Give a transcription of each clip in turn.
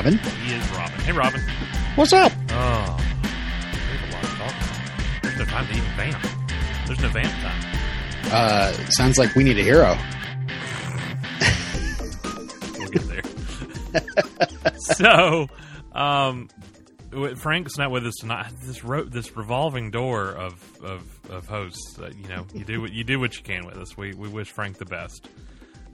Robin. He is Robin. Hey, Robin. What's up? Oh, there's a lot to talk. There's no time to even vamp. There's no vamp time. Uh, sounds like we need a hero. We'll get there. so, um, w- Frank's not with us tonight. This ro- this revolving door of of, of hosts. Uh, you know, you do what you do what you can with us. We we wish Frank the best,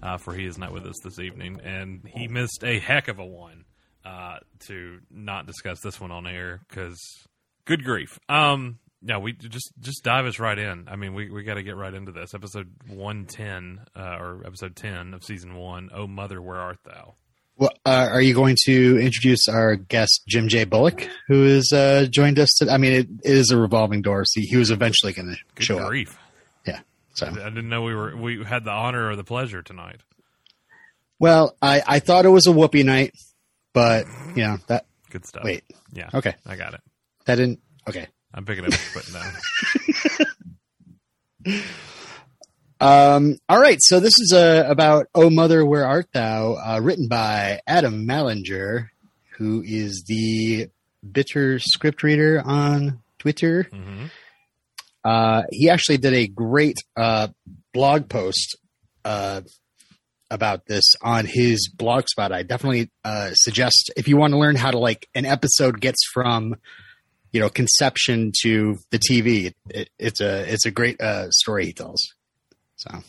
uh, for he is not with us this evening, and he missed a heck of a one uh, to not discuss this one on air because good grief. Um, no, we just just dive us right in. I mean, we we got to get right into this episode one ten uh, or episode ten of season one. Oh mother, where art thou? Well, uh, are you going to introduce our guest Jim J. Bullock, who has uh, joined us? Today? I mean, it, it is a revolving door. See, he was eventually going to show up. grief! Yeah. So, I didn't know we were we had the honor or the pleasure tonight. well, I I thought it was a whoopee night, but you know that. Good stuff. Wait. yeah, Okay. I got it. That didn't. Okay. I'm picking up and putting down. Um, all right. So this is uh, about "Oh Mother, Where Art Thou," uh, written by Adam Mallinger, who is the bitter script reader on Twitter. hmm Uh, he actually did a great uh, blog post uh, about this on his blog spot. I definitely uh, suggest if you want to learn how to like an episode gets from you know conception to the TV. It, it, it's a it's a great uh, story he tells. So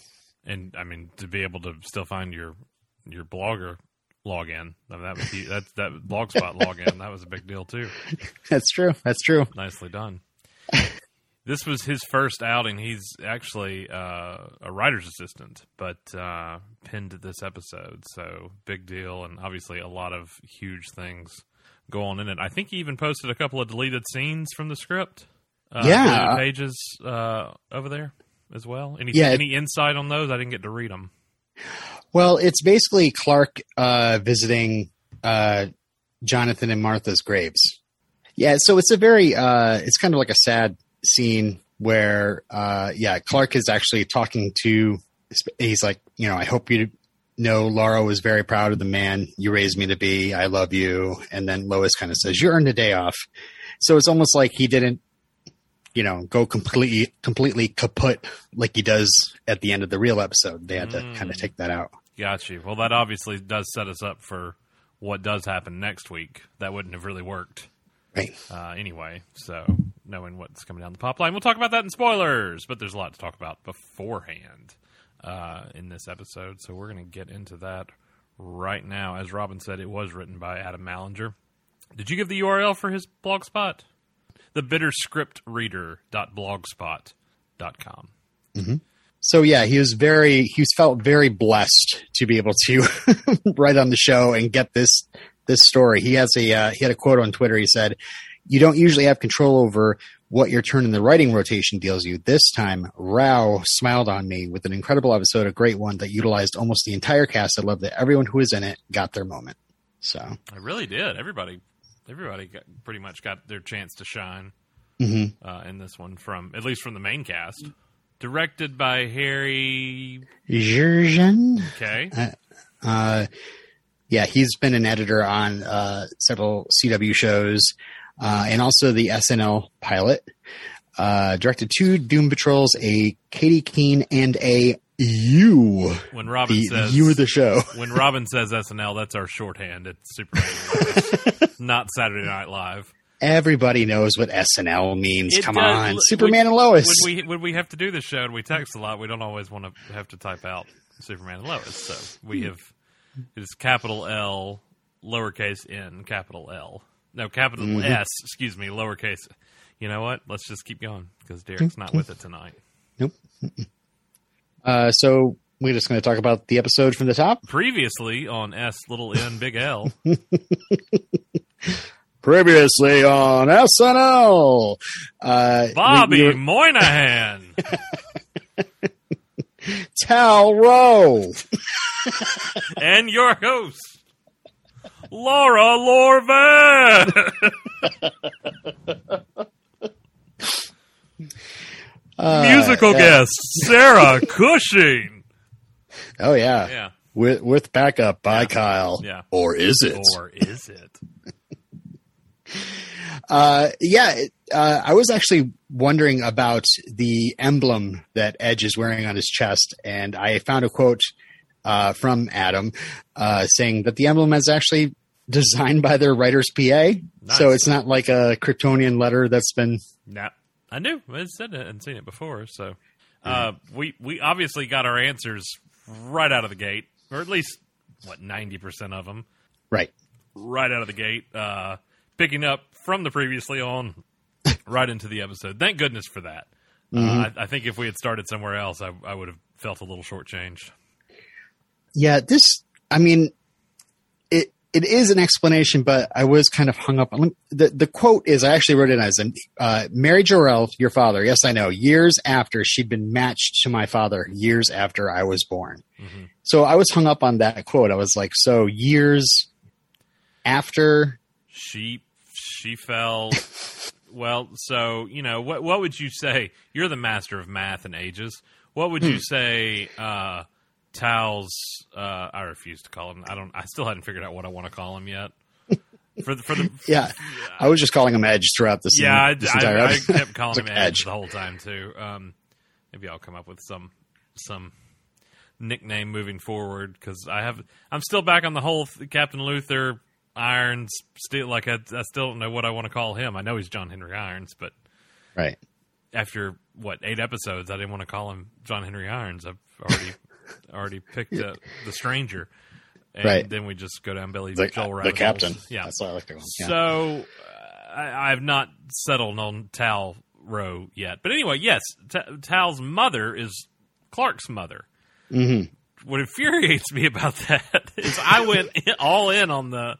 And I mean, to be able to still find your your blogger login, I mean, that was the, that that blogspot login. That was a big deal too. that's true. That's true. Nicely done. This was his first outing. He's actually uh, a writer's assistant, but uh, pinned this episode. So big deal, and obviously a lot of huge things go on in it. I think he even posted a couple of deleted scenes from the script. Uh, Yeah. pages uh, over there as well. Any Yeah. any insight on those? I didn't get to read them. Well, it's basically Clark uh, visiting uh, Jonathan and Martha's graves. Yeah, so it's a very, uh, it's kind of like a sad scene where, uh, yeah, Clark is actually talking to, he's like, you know, I hope you know Laura was very proud of the man you raised me to be. I love you. And then Lois kind of says, you earned a day off. So it's almost like he didn't, you know, go completely, completely kaput like he does at the end of the real episode. They had to Mm. kind of take that out. Got you. Well, that obviously does set us up for what does happen next week. That wouldn't have really worked. Right. uh, anyway. So knowing what's coming down the pop line, we'll talk about that in spoilers. But there's a lot to talk about beforehand uh, in this episode, so we're going to get into that right now. As Robin said, it was written by Adam Mallinger. Did you give the URL for his blog spot? The bitterscriptreader.blogspot.com. So yeah, he was very he was felt very blessed to be able to write on the show and get this this story. He has a uh, he had a quote on Twitter. He said, "You don't usually have control over what your turn in the writing rotation deals you. This time, Rao smiled on me with an incredible episode, a great one that utilized almost the entire cast. I love that everyone who was in it got their moment." So I really did. Everybody, everybody got, pretty much got their chance to shine mhm. uh, in this one from at least from the main cast. Directed by Harry. Jierjian. Okay. Uh, yeah, he's been an editor on uh, several CW shows uh, and also the SNL pilot. Uh, directed two Doom Patrols, a Katy Keene, and a You. When Robin The says You of the show. when Robin says SNL, that's our shorthand. It's Superman, and Lois, not Saturday Night Live. Everybody knows what SNL means. It Come does- on, Superman and Lois. When we when we have to do this show and we text a lot, we don't always want to have to type out Superman and Lois. So we have it is capital L, lowercase n, capital L. No, capital Mm-hmm. S. Excuse me, lowercase. You know what? Let's just keep going because Derek's not with it tonight. nope. Uh, so we're just going to talk about the episode from the top. Previously on S little n big L. Previously on SNL, uh, Bobby we- we were- Moynihan. Tal-Rho. and your host, Laura Lor-Van. Uh, Musical uh, guest, Sarah Cushing. Oh yeah, Yeah. with with backup by Yeah. Kyle. Yeah. or is it? Or is it? Uh, yeah, uh, I was actually wondering about the emblem that Edge is wearing on his chest, and I found a quote uh, from Adam uh, saying that the emblem is actually designed by their writer's PA, so it's not like a Kryptonian letter that's been. Nah, I knew. I said it and seen it before. So uh, we we obviously got our answers right out of the gate, or at least what ninety percent of them Right. right out of the gate, uh, picking up from the previously on right into the episode. Thank goodness for that. Uh, I, I think if we had started somewhere else, I, I would have felt a little shortchanged. Yeah, this. I mean, it it is an explanation, but I was kind of hung up on the the quote. Is I actually wrote it as uh, Mary Jor-El, your father. Yes, I know. Years after she'd been matched to my father, years after I was born. Mhm. So I was hung up on that quote. I was like, so years after. She she fell. well, so you know what? What would you say? You're the master of math and ages. What would you say? Uh, Tal's. Uh, I refuse to call him. I don't. I still hadn't figured out what I want to call him yet. For the, for the Yeah, I was just calling him Edge throughout this. yeah, I, this I, I episode. kept calling It's him like Edge the whole time too. Um, maybe I'll come up with some some nickname moving forward because I have I'm still back on the whole Captain Luther Irons. Still, like I, I still don't know what I want to call him. I know he's John Henry Irons, but Right. after what eight episodes, I didn't want to call him John Henry Irons. I've already already picked uh, the stranger, and Right. then we just go down Billy The, Joel the captain. holes. Yeah, That's what I like to call him. Yeah. so uh, I, I've not settled on Tal Rowe yet. But anyway, yes, Ta Tal's mother is Clark's mother. hmm What infuriates me about that is I went all in on the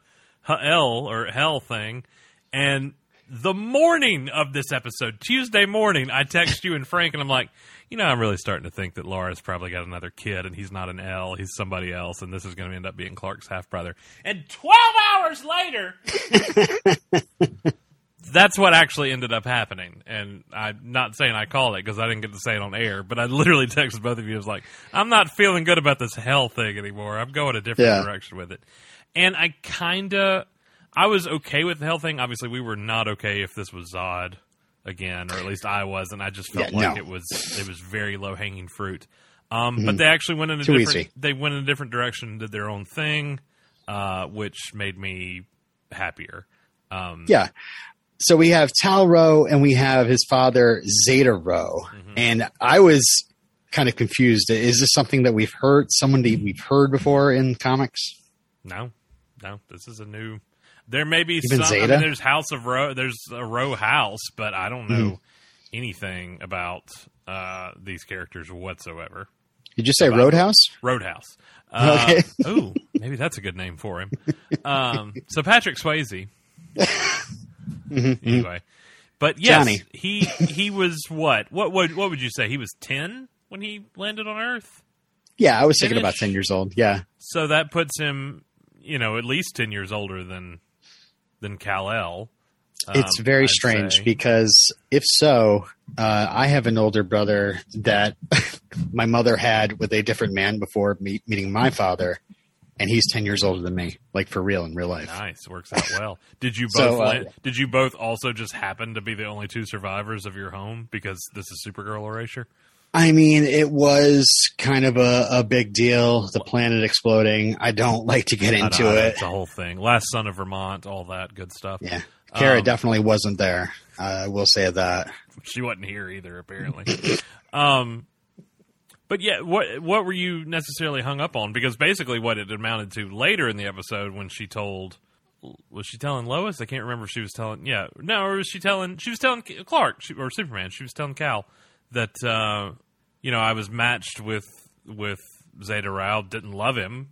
L or hell thing, and the morning of this episode, Tuesday morning, I text you and Frank, and I'm like, you know, I'm really starting to think that Laura's probably got another kid, and he's not an L, he's somebody else, and this is going to end up being Clark's half brother. And 12 hours later, that's what actually ended up happening. And I'm not saying I called it because I didn't get to say it on air, but I literally texted both of you. I was like, I'm not feeling good about this hell thing anymore. I'm going a different Yeah. direction with it. And I kind of, I was okay with the hell thing. Obviously, we were not okay if this was Zod again, or at least I wasn't. I just felt Yeah, like no. it was it was very low hanging fruit. Um, But they actually went in a Mm-hmm. Too different. easy. They went in a different direction, did their own thing, uh, which made me happier. Um, Yeah. So we have Tal-Rho and we have his father Zeta-Rho, Mm-hmm. and I was kind of confused. Is this something that we've heard? Someone that we've heard before in comics? No, no. This is a new. There may be Even some. I mean, there's House of Row. There's a Row House, but I don't know Mm-hmm. anything about uh, these characters whatsoever. Did you say Roadhouse? Roadhouse. Uh, Okay. ooh, maybe that's a good name for him. Um, so Patrick Swayze. Anyway, but yes, Johnny. he he was what? What would what would you say? He was ten when he landed on Earth. Yeah, I was thinking about ten years old. Yeah, So that puts him, you know, at least ten years older than than Kal El. it's Um, very I'd strange say. because if so, uh, I have an older brother that my mother had with a different man before me- meeting my father, and he's ten years older than me, like for real in real life. Nice, works out well. Did you both? So, uh, did you both also just happen to be the only two survivors of your home because this is Supergirl erasure? I mean, it was kind of a, a big deal. The planet exploding. I don't like to get into know, it. It's a whole thing. Last Son of Vermont, all that good stuff. Yeah, Kara Um, definitely wasn't there. Uh, I will say that. she wasn't here either apparently um but yeah what what were you necessarily hung up on because basically what it amounted to later in the episode when she told was she telling Lois? I can't remember if she was telling. Yeah, no, or was she telling? She was telling Clark she, or Superman. She was telling Kal that uh, you know I was matched with with Zeta-Rho. Didn't love him.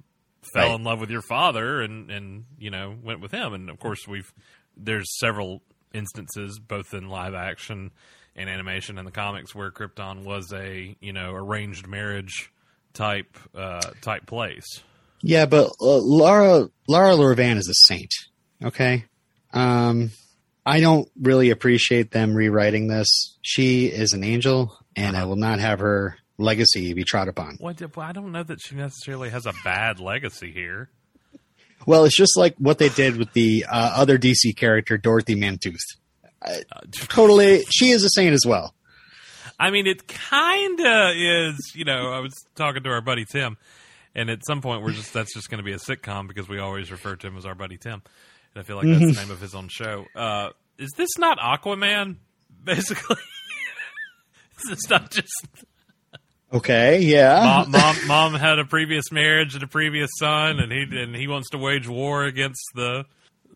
Fell Right. in love with your father, and and you know went with him. And of course we've there's several instances both in live action and animation and the comics where Krypton was a you know arranged marriage type uh, type place. Yeah, but uh, Laura Laura Lor-Van is a saint. Okay, um, I don't really appreciate them rewriting this. She is an angel, and I will not have her legacy be trod upon. What? I don't know that she necessarily has a bad legacy here. Well, it's just like what they did with the uh, other DC character, Dorothy Mantooth. Uh, totally, she is a saint as well. I mean, it kind of is. You know, I was talking to our buddy Tim, and at some point, we're just that's just going to be a sitcom because we always refer to him as our buddy Tim, and I feel like that's the name of his own show. Uh, is this not Aquaman? Basically, is this not just Okay, yeah. mom, mom? Mom had a previous marriage and a previous son, and he and he wants to wage war against the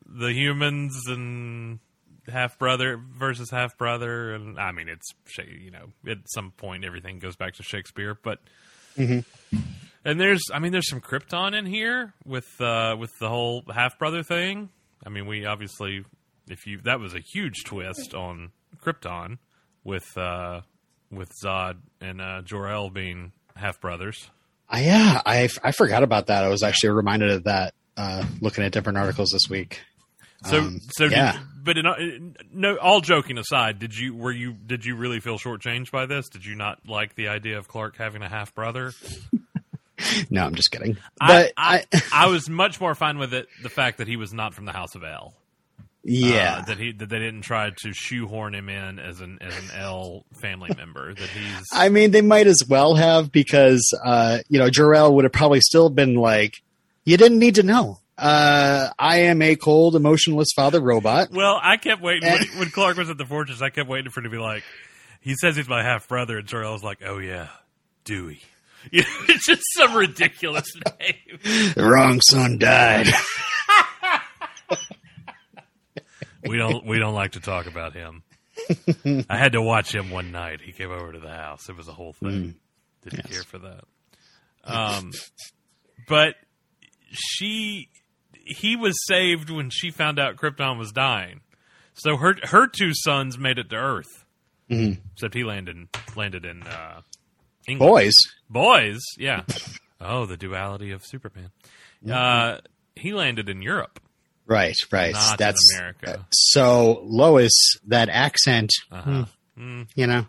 the humans and half brother versus half brother, and I mean, it's you know, at some point everything goes back to Shakespeare, but and there's, I mean, there's some Krypton in here with uh, with the whole half brother thing. I mean, we obviously, if you that was a huge twist on Krypton with uh, with Zod and uh, Jor El being half brothers. I, yeah, I, I forgot about that. I was actually reminded of that uh, looking at different articles this week. So, Um, so, did- yeah. but in, in- no. All joking aside, did you were you did you really feel shortchanged by this? Did you not like the idea of Clark having a half brother? No, I'm just kidding. I, But I, I, I was much more fine with it. The fact that he was not from the House of L. yeah, Uh, that he that they didn't try to shoehorn him in as an as an L family member. That he's I mean, they might as well have because uh, you know Jor-El would have probably still been like, "You didn't need to know. Uh, I am a cold, emotionless father robot." well. I kept waiting Eh. when, when Clark was at the fortress. I kept waiting for him to be like, he says he's my half brother, and was like, oh yeah, Dewey. You know, it's just some ridiculous name. The wrong son died. We don't we don't like to talk about him. I had to watch him one night. He came over to the house. It was a whole thing. Didn't Yes. care for that. Um, but she he was saved when she found out Krypton was dying. So her her two sons made it to Earth. Mhm. Except he landed landed in uh, England. Boys, Boys, yeah. oh, the duality of Superman. Uh, he landed in Europe, right, right. not That's America. so Lois. That accent, Uh-huh. Mm. you know.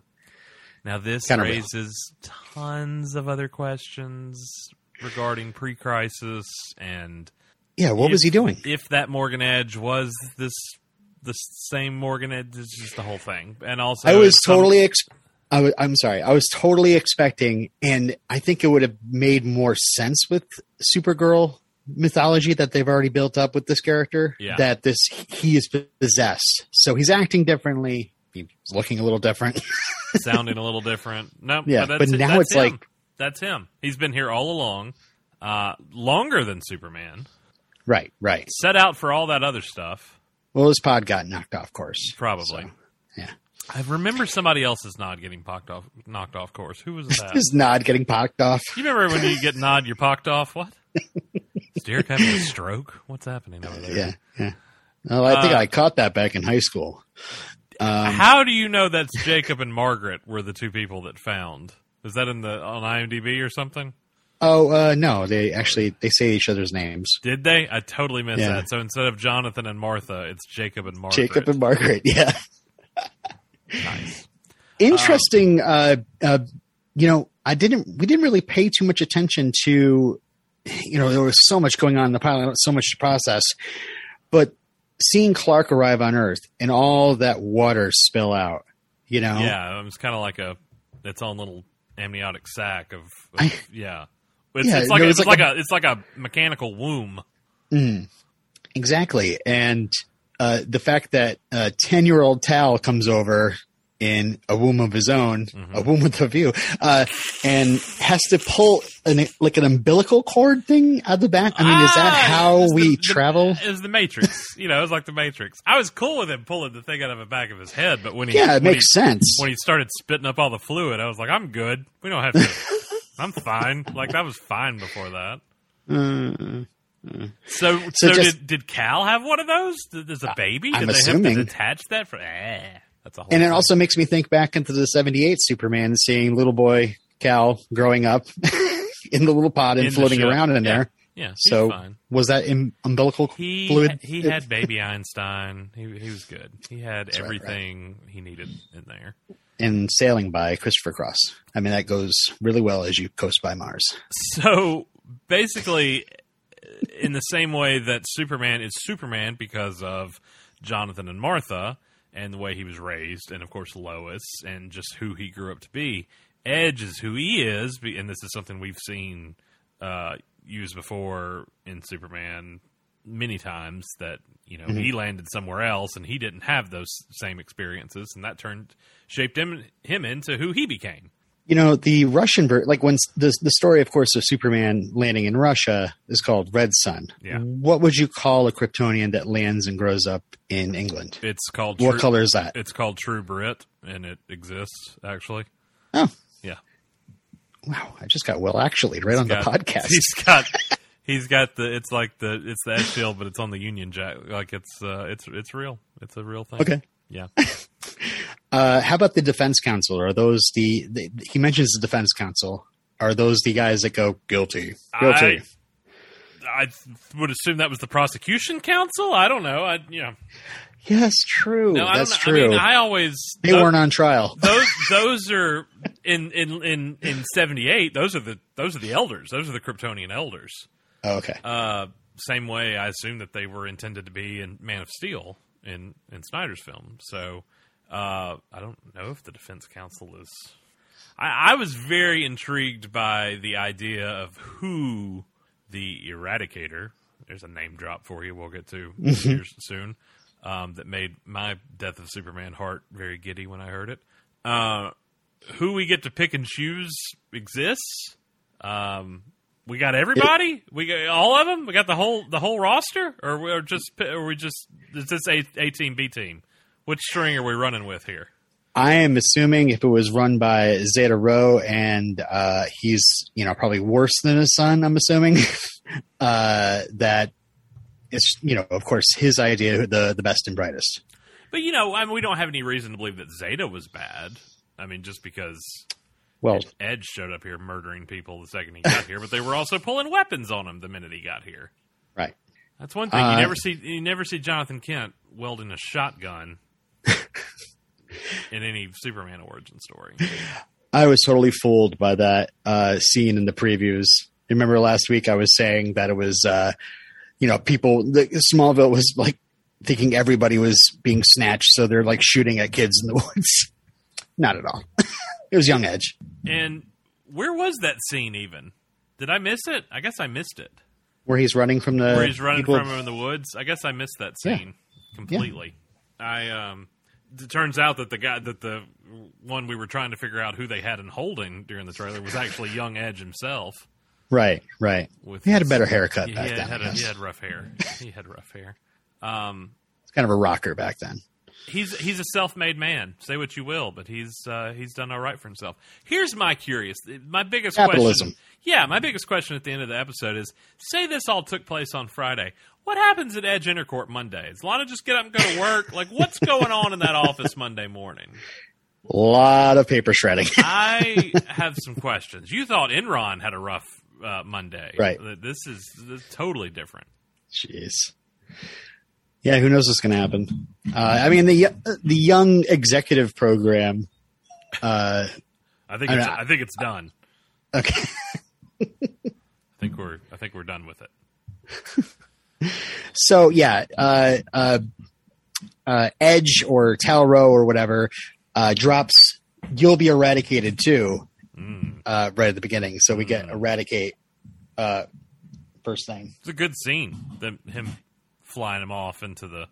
Now this Kinda real. raises tons of other questions regarding pre-crisis and Yeah, what if- was he doing? If that Morgan Edge was this the same Morgan Edge, it's just the whole thing. And also, I was some- totally. Ex- I I'm sorry. I was totally expecting, and I think it would have made more sense with Supergirl mythology that they've already built up with this character. Yeah. That this he is possessed, so he's acting differently. He's looking a little different. sounding a little different. No, Yeah, but, but that's, now that's it's him. like- that's him. He's been here all along, uh, longer than Superman. right, right. Set out for all that other stuff, Well, his pod got knocked off course. probably. So, yeah. I remember somebody else's nod getting pocked off, knocked off course. Who was that? His nod getting pocked off. You remember when you get nod, you're pocked off? What? Is Derek having a stroke? What's happening over there? Yeah, yeah. Well, I think Uh, I caught that back in high school. Um, How do you know that's Jacob and Margaret were the two people that found? Is that in the on IMDb or something? oh uh, no, they actually they say each other's names. Did they? I totally missed Yeah. that. So instead of Jonathan and Martha, it's Jacob and Margaret. Jacob and Margaret. Yeah. nice. Interesting. uh, uh, you know, I didn't. We didn't really pay too much attention to. You know, there was so much going on in the pilot, so much to process. But seeing Clark arrive on Earth and all that water spill out, you know, Yeah, it was kind of like a its own little amniotic sac of, of- I- yeah. It's, Yeah, it's like, a, it's like like a, it's like a mechanical womb. Mm, exactly. And uh, the fact that uh, 10 year old Tal comes over in a womb of his own, Mm-hmm. a womb with a view, uh, and has to pull an, like an umbilical cord thing out of the back. I mean, is that Ah, how it's we the- travel? Was the Matrix. you know, it was like the Matrix. I was cool with him pulling the thing out of the back of his head, but when he yeah, it when makes he, sense. when he started spitting up all the fluid, I was like, I'm good. We don't have to. I'm fine. Like that was fine before that. Uh, So, so, So just- did did Kal have one of those? Did- As a baby, I'm they assuming. have to detach that for? Eh, that's a and it thing. also makes me think back into the 78 Superman, seeing little boy Kal growing up in the little pod and In floating around in Yeah. there. Yeah, So fine. was that umbilical He fluid? he had baby Einstein. He he was good. He had right, right. everything he needed in there. in Sailing by Christopher Cross. I mean, that goes really well as you coast by Mars. So basically, in the same way that Superman is Superman because of Jonathan and Martha and the way he was raised, and of course Lois, and just who he grew up to be, Edge is who he is, and this is something we've seen uh, used before in Superman many times. That you know he landed somewhere else, and he didn't have those same experiences, and that turned shaped him him into who he became. You know, the Russian ver- like when the the story, of course, of Superman landing in Russia is called Red Sun. Yeah. What would you call a Kryptonian that lands and grows up in England? It's called What True- color is that? It's called True Brit, and it exists actually. Oh, Yeah, wow! I just got well actually right on the podcast. He's got he's got the it's like the it's the shield, but it's on the Union Jack. Like it's uh, it's it's real. It's a real thing. Okay. Yeah. Uh, how about the Defense Council? Are those the, the he mentions the Defense counsel? Are those the guys that go guilty? Guilty. I I would assume that was the prosecution counsel. I don't know. I you know. yes, true. No, I That's don't true. I mean, I always they tho- weren't on trial. those those are in in in in seventy eight. Those are the those are the elders. Those are the Kryptonian elders. Oh, okay. Uh, same way, I assume that they were intended to be in Man of Steel in in Snyder's film. So uh, I don't know if the Defense Council is. I, I was very intrigued by the idea of who the Eradicator. There's a name drop for you. We'll get to soon. Um, that made my Death of Superman heart very giddy when I heard it. Uh, who we get to pick and choose exists. Um, we got everybody. We got all of them. We got the whole the whole roster, or we are just or we just is this a, a team B team? Which string are we running with here? I am assuming if it was run by Zeta Rho and uh, he's you know probably worse than his son, I'm assuming uh, that it's you know of course his idea the the best and brightest. But you know, I mean, we don't have any reason to believe that Zeta was bad. I mean, just because Well, Edge showed up here murdering people the second he got here, but they were also pulling weapons on him the minute he got here. right. That's one thing Uh, you never see. You never see Jonathan Kent welding a shotgun in any Superman origin story. I was totally fooled by that uh, scene in the previews. Remember last week I was saying that it was, uh, you know, people. The, Smallville was like thinking everybody was being snatched, so they're like shooting at kids in the woods. Not at all. it was Young Edge. And where was that scene even? Did I miss it? I guess I missed it. Where he's running from the Where he's running people- from him in the woods. I guess I missed that Yeah. scene completely. I um it turns out that the guy that the one we were trying to figure out who they had in holding during the trailer was actually Young Edge himself. Right, right. With He had a better haircut he, back had, then. had a, he had rough hair. he had rough hair. Um, It's kind of a rocker back then. He's he's a self-made man. Say what you will, but he's uh, he's done all right for himself. Here's my curious, my biggest Capitalism. question. Yeah, my biggest question at the end of the episode is: Say this all took place on Friday. What happens at Edge Intercourt Monday? Does Lana just get up and go to work? like, what's going on in that office Monday morning? A lot of paper shredding. I have some questions. You thought Enron had a rough uh, Monday, Right. This is, this is totally different. Jeez. Yeah, who knows what's going to happen? Uh, I mean, the the young executive program. Uh, I think I it's, know. I think it's done. okay, I think we're I think we're done with it. so yeah, uh, uh, uh, Edge or Tal-Rho or whatever uh, drops. You'll be eradicated too, Mm. uh, right at the beginning. So we get eradicate uh, first thing. It's a good scene. The, him flying him off into the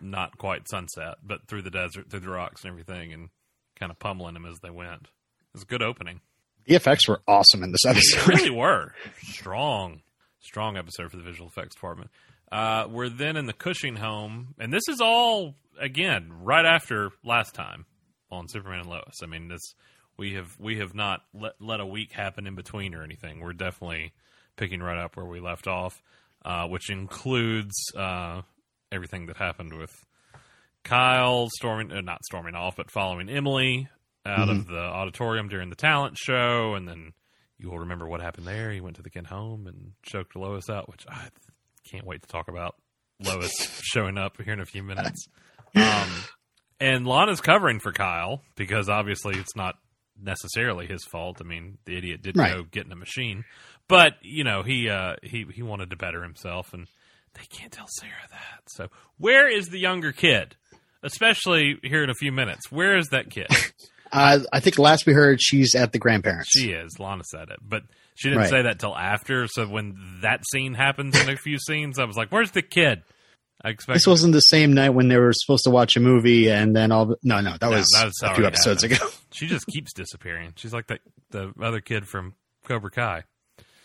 not quite sunset, but through the desert, through the rocks and everything, and kind of pummeling him as they went. It was a good opening. The effects were awesome in this episode. They really were strong, strong episode for the visual effects department. Uh, we're then in the Cushing home, and this is all again right after last time on Superman and Lois. I mean, this we have we have not let let a week happen in between or anything. We're definitely picking right up where we left off, uh, which includes uh, everything that happened with Kyle storming, uh, not storming off, but following Emily out of the auditorium during the talent show, and then you will remember what happened there. He went to the kid home and choked Lois out, which I can't wait to talk about Lois showing up here in a few minutes. Um, and Lana's covering for Kyle because obviously it's not necessarily his fault. I mean, the idiot did Right. go get in a machine, but you know he uh, he he wanted to better himself, and they can't tell Sarah that. So where is the younger kid? Especially here in a few minutes. Where is that kid? Uh, I think last we heard, she's at the grandparents. She is. Lana said it, but she didn't Right. say that till after. So when that scene happens in a few scenes, I was like, "Where's the kid?" I expect This wasn't the same night when they were supposed to watch a movie, and then all. The, no, no, that No, was, that was a few episodes ago. she just keeps disappearing. She's like the the other kid from Cobra Kai.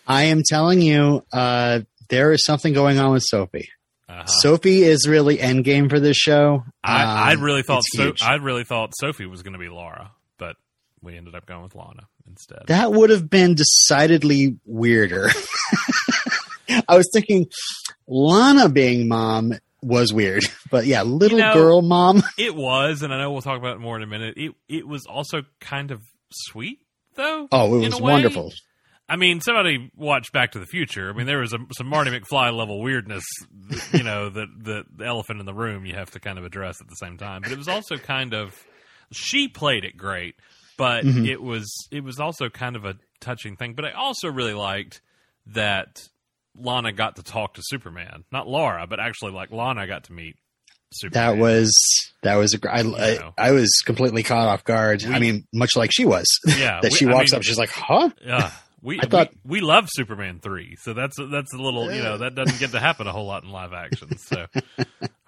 I am telling you, uh, there is something going on with Sophie. Uh-huh. Sophie is really endgame for this show. I, I Um, really thought so. I really thought Sophie was going to be Laura, but we ended up going with Lana instead. that would have been decidedly weirder. I was thinking Lana being mom was weird, but yeah, little You know- girl mom. it was, and I know we'll talk about it more in a minute. It it was also kind of sweet though. Oh, it was wonderful. I mean, somebody watched Back to the Future. I mean, there was a, some Marty McFly level weirdness, you know, that the, the elephant in the room you have to kind of address at the same time. But it was also kind of she played it great, but Mhm. it was it was also kind of a touching thing. But I also really liked that Lana got to talk to Superman, not Laura, but actually like Lana got to meet Superman. That was that was a I, I. I was completely caught off guard. We- I mean, much like she was. yeah. that we- she I walks mean, up, she's like, "Huh." Yeah, we, thought- we we love Superman three, so that's that's a little you know that doesn't get to happen a whole lot in live action. So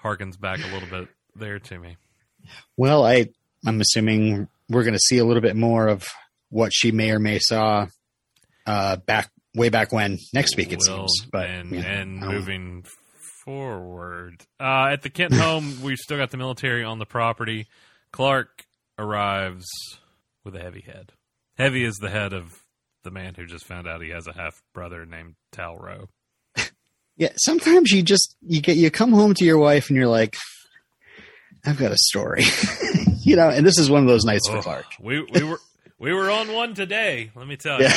harkens back a little bit there to me. Well, I I'm assuming we're going to see a little bit more of what she may or may saw uh, back way back when next week. It Will, seems, but and you know, and moving forward uh, at the Kent home, we've still got the military on the property. Clark arrives with a heavy head. Heavy is the head of the man who just found out he has a half brother named Tal-Rho. Yeah, sometimes you just you get you come home to your wife and you're like, I've got a story, you know. And this is one of those nights for Oh, Clark. we we were we were on one today. Let me tell Yeah.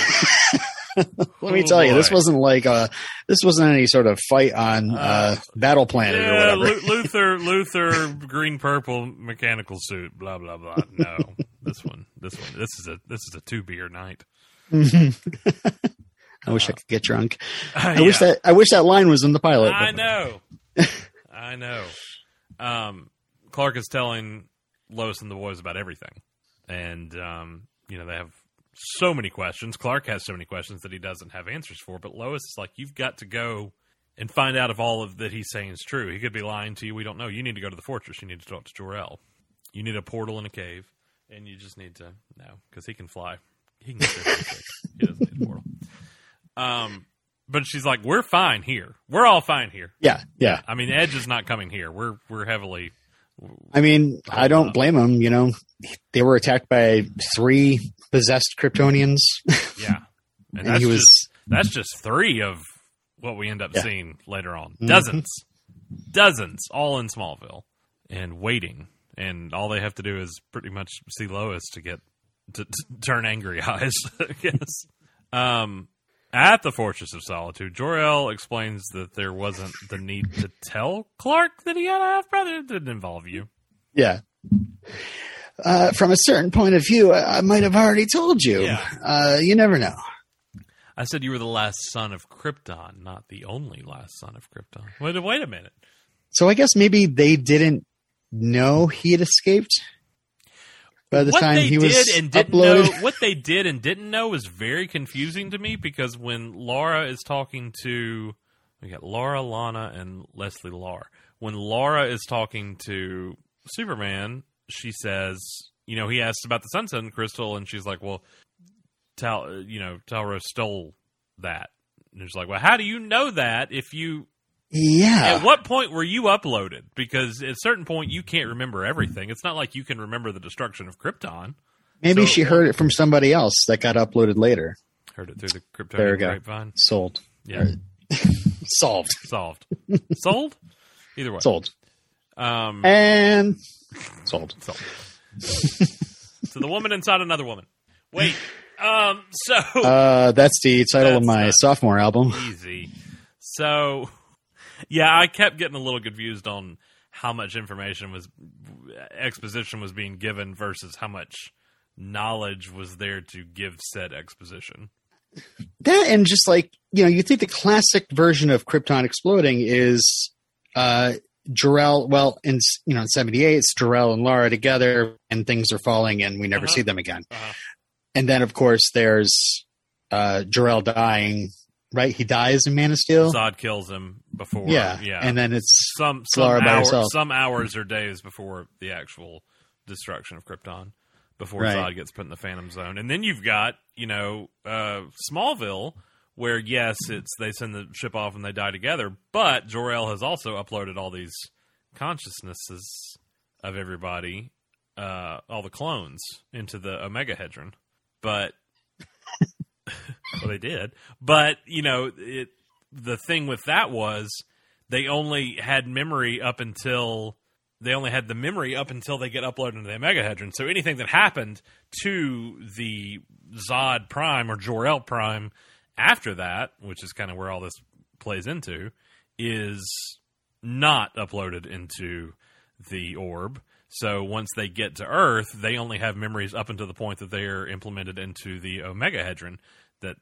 you. Let me Oh, tell you, this wasn't like uh this wasn't any sort of fight on uh, Uh, Battle Planet or whatever. Lu- Luther, Luther, green purple mechanical suit. Blah blah blah. No, this one, this one, this is a this is a two beer night. I wish I could get drunk. I I wish that I wish that line was in the pilot. I know, I know. Um, Clark is telling Lois and the boys about everything, and um, you know they have so many questions. Clark has so many questions that he doesn't have answers for. But Lois is like, "You've got to go." And find out if all of that he's saying is true. He could be lying to you. We don't know. You need to go to the fortress. You need to talk to Jor-El. You need a portal in a cave, and you just need to know because he can fly. He can get there. pretty quick. He doesn't need a portal. Um, but she's like, "We're fine here. We're all fine here." Yeah, yeah. I mean, Edge is not coming here. We're we're heavily. I mean, I don't blame him. You know, they were attacked by three possessed Kryptonians, Yeah, and and that's he was. just that's just three of what we end up Yeah. seeing later on. Mhm. Dozens, dozens, all in Smallville and waiting, and all they have to do is pretty much see Lois to get to, to turn angry eyes. I guess. Um, at the Fortress of Solitude, Jor-El explains that there wasn't the need to tell Clark that he had a half brother. It didn't involve you. Yeah. Uh, from a certain point of view, I, I might have already told you. Yeah. Uh, you never know. I said you were the last son of Krypton, not the only last son of Krypton. Wait, wait a minute. So I guess maybe they didn't know he had escaped by the what time they he was did and didn't uploaded. know, what they did and didn't know was very confusing to me because when Laura is talking to, we got Laura, Lana, and Leslie Larr. When Laura is talking to Superman, she says, you know, he asks about the Sunsun crystal, and she's like, well, Tal, you know, Tal-Rho stole that. And she's like, well, how do you know that if you Yeah. At what point were you uploaded? Because at a certain point, you can't remember everything. It's not like you can remember the destruction of Krypton. Maybe so- she heard it from somebody else that got uploaded later. Heard it through the crypto. There we go. grapevine. Sold. Yeah, Solved. solved, sold. Either way, Sold. Um, And sold. sold. so the woman inside another woman. Wait, Um, so Uh, that's the title of my sophomore album. easy. So, yeah, I kept getting a little confused on how much information was exposition was being given versus how much knowledge was there to give said exposition. That and just like you know, you think the classic version of Krypton exploding is uh Jor-El. Well, in you know, in '78, it's Jor-El and Laura together, and things are falling, and we never Uh-huh. see them again. Uh-huh. And then, of course, there's uh Jor-El dying. Right, he dies in Man of Steel. Zod kills him before. yeah, yeah. and then it's some some hour, some hours or days before the actual destruction of Krypton, before Right. Zod gets put in the Phantom Zone, and then you've got you know uh, Smallville, where yes, it's they send the ship off and they die together, but Jor El has also uploaded all these consciousnesses of everybody, uh, all the clones into the Omegahedron, but. well, they did, but you know, it. The thing with that was they only had memory up until they only had the memory up until they get uploaded into the Omegahedron. So anything that happened to the Zod Prime or Jor-El Prime after that, which is kind of where all this plays into, is not uploaded into the orb. So once they get to Earth, they only have memories up until the point that they are implemented into the Omegahedron. That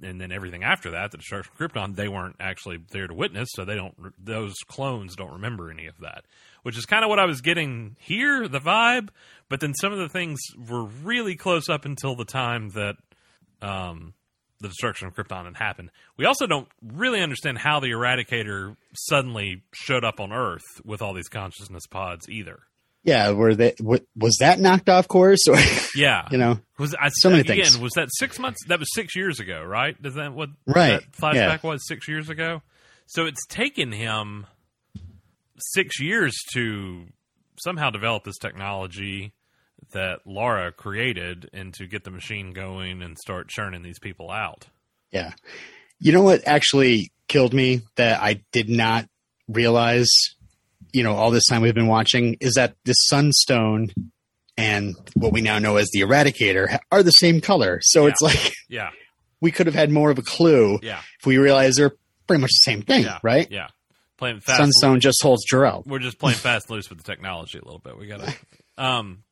and then everything after that, the destruction of Krypton, they weren't actually there to witness, so they don't. Those clones don't remember any of that, which is kind of what I was getting here, the vibe. But then some of the things were really close up until the time that um, the destruction of Krypton had happened. We also don't really understand how the Eradicator suddenly showed up on Earth with all these consciousness pods either. Yeah. Were they was that knocked off course or Yeah, you know? was I, So many again, things. Was that six months? That was six years ago, right? Is that what Right, that flashback yeah. was? Six years ago. So it's taken him six years to somehow develop this technology that Laura created and to get the machine going and start churning these people out. Yeah. You know what actually killed me that I did not realize, you know, all this time we've been watching is that the Sunstone and what we now know as the Eradicator are the same color. So Yeah. it's like Yeah, we could have had more of a clue yeah, if we realized they're pretty much the same thing, yeah, right? Yeah, playing fast. Sunstone just holds Jor-El. we're just playing fast loose with the technology a little bit. We gotta. Um,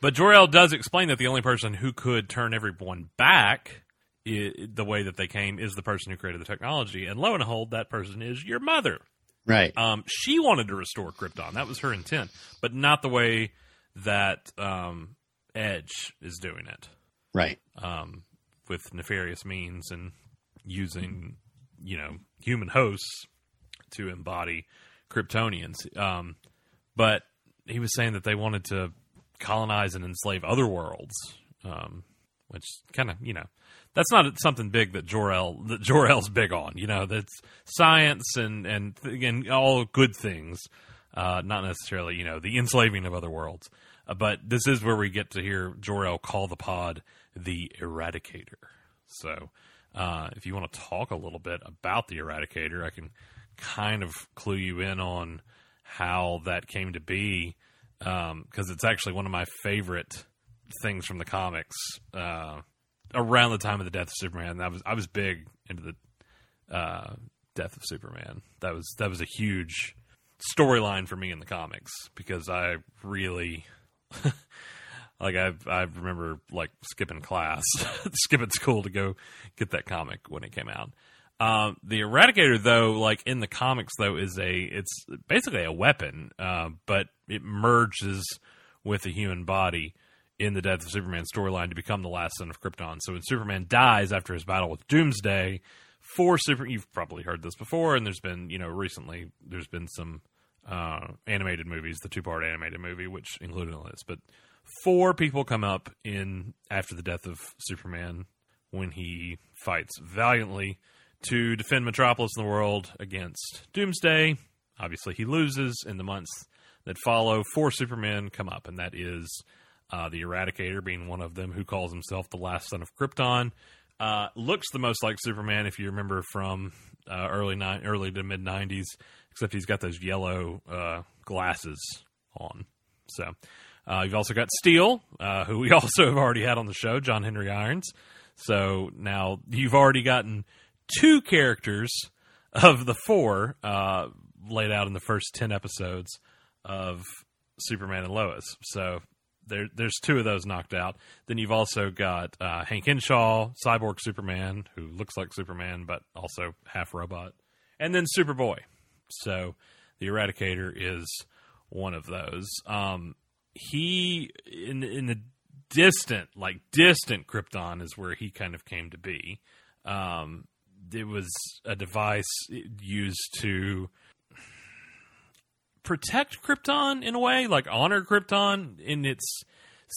but Jor-El does explain that the only person who could turn everyone back i- the way that they came is the person who created the technology, and lo and behold, that person is your mother. Right. Um, she wanted to restore Krypton. That was her intent, but not the way that um, Edge is doing it Right. um, with nefarious means and using, you know, human hosts to embody Kryptonians. Um, but he was saying that they wanted to colonize and enslave other worlds, um, which kind of, you know, that's not something big that Jor-El that Jor-El's big on. You know, that's science and and again all good things, uh, not necessarily you know the enslaving of other worlds. Uh, but this is where we get to hear Jor-El call the pod the Eradicator. So, uh, if you want to talk a little bit about the Eradicator, I can kind of clue you in on how that came to be because it's actually one of my favorite things from the comics. Uh, around the time of the death of Superman, that was I was big into the uh, death of Superman. That was that was a huge storyline for me in the comics because I really like I I remember like skipping class, skipping school to go get that comic when it came out. Um, the Eradicator, though, like in the comics, though, is a it's basically a weapon, uh, but it merges with the human body in the Death of Superman storyline to become the last son of Krypton. So when Superman dies after his battle with Doomsday, for Super, you've probably heard this before, and there's been you know recently there's been some uh, animated movies, the two part animated movie, which included on this, but four people come up in after the death of Superman when he fights valiantly to defend Metropolis and the world against Doomsday. Obviously, he loses in the months that follow. Four Supermen come up, and that is uh, the Eradicator being one of them, who calls himself the last son of Krypton. Uh, looks the most like Superman if you remember from uh, early ni- early to mid '90s, except he's got those yellow uh, glasses on. So uh, you've also got Steel, uh, who we also have already had on the show, John Henry Irons. So now you've already gotten two characters of the four laid out in the first 10 episodes of Superman and Lois. So there, there's two of those knocked out. Then you've also got uh, Hank Henshaw, Cyborg Superman, who looks like Superman but also half robot, and then Superboy. So the Eradicator is one of those. Um, he in in the distant, like distant Krypton is where he kind of came to be. Um, it was a device used to protect Krypton in a way, like honor Krypton in its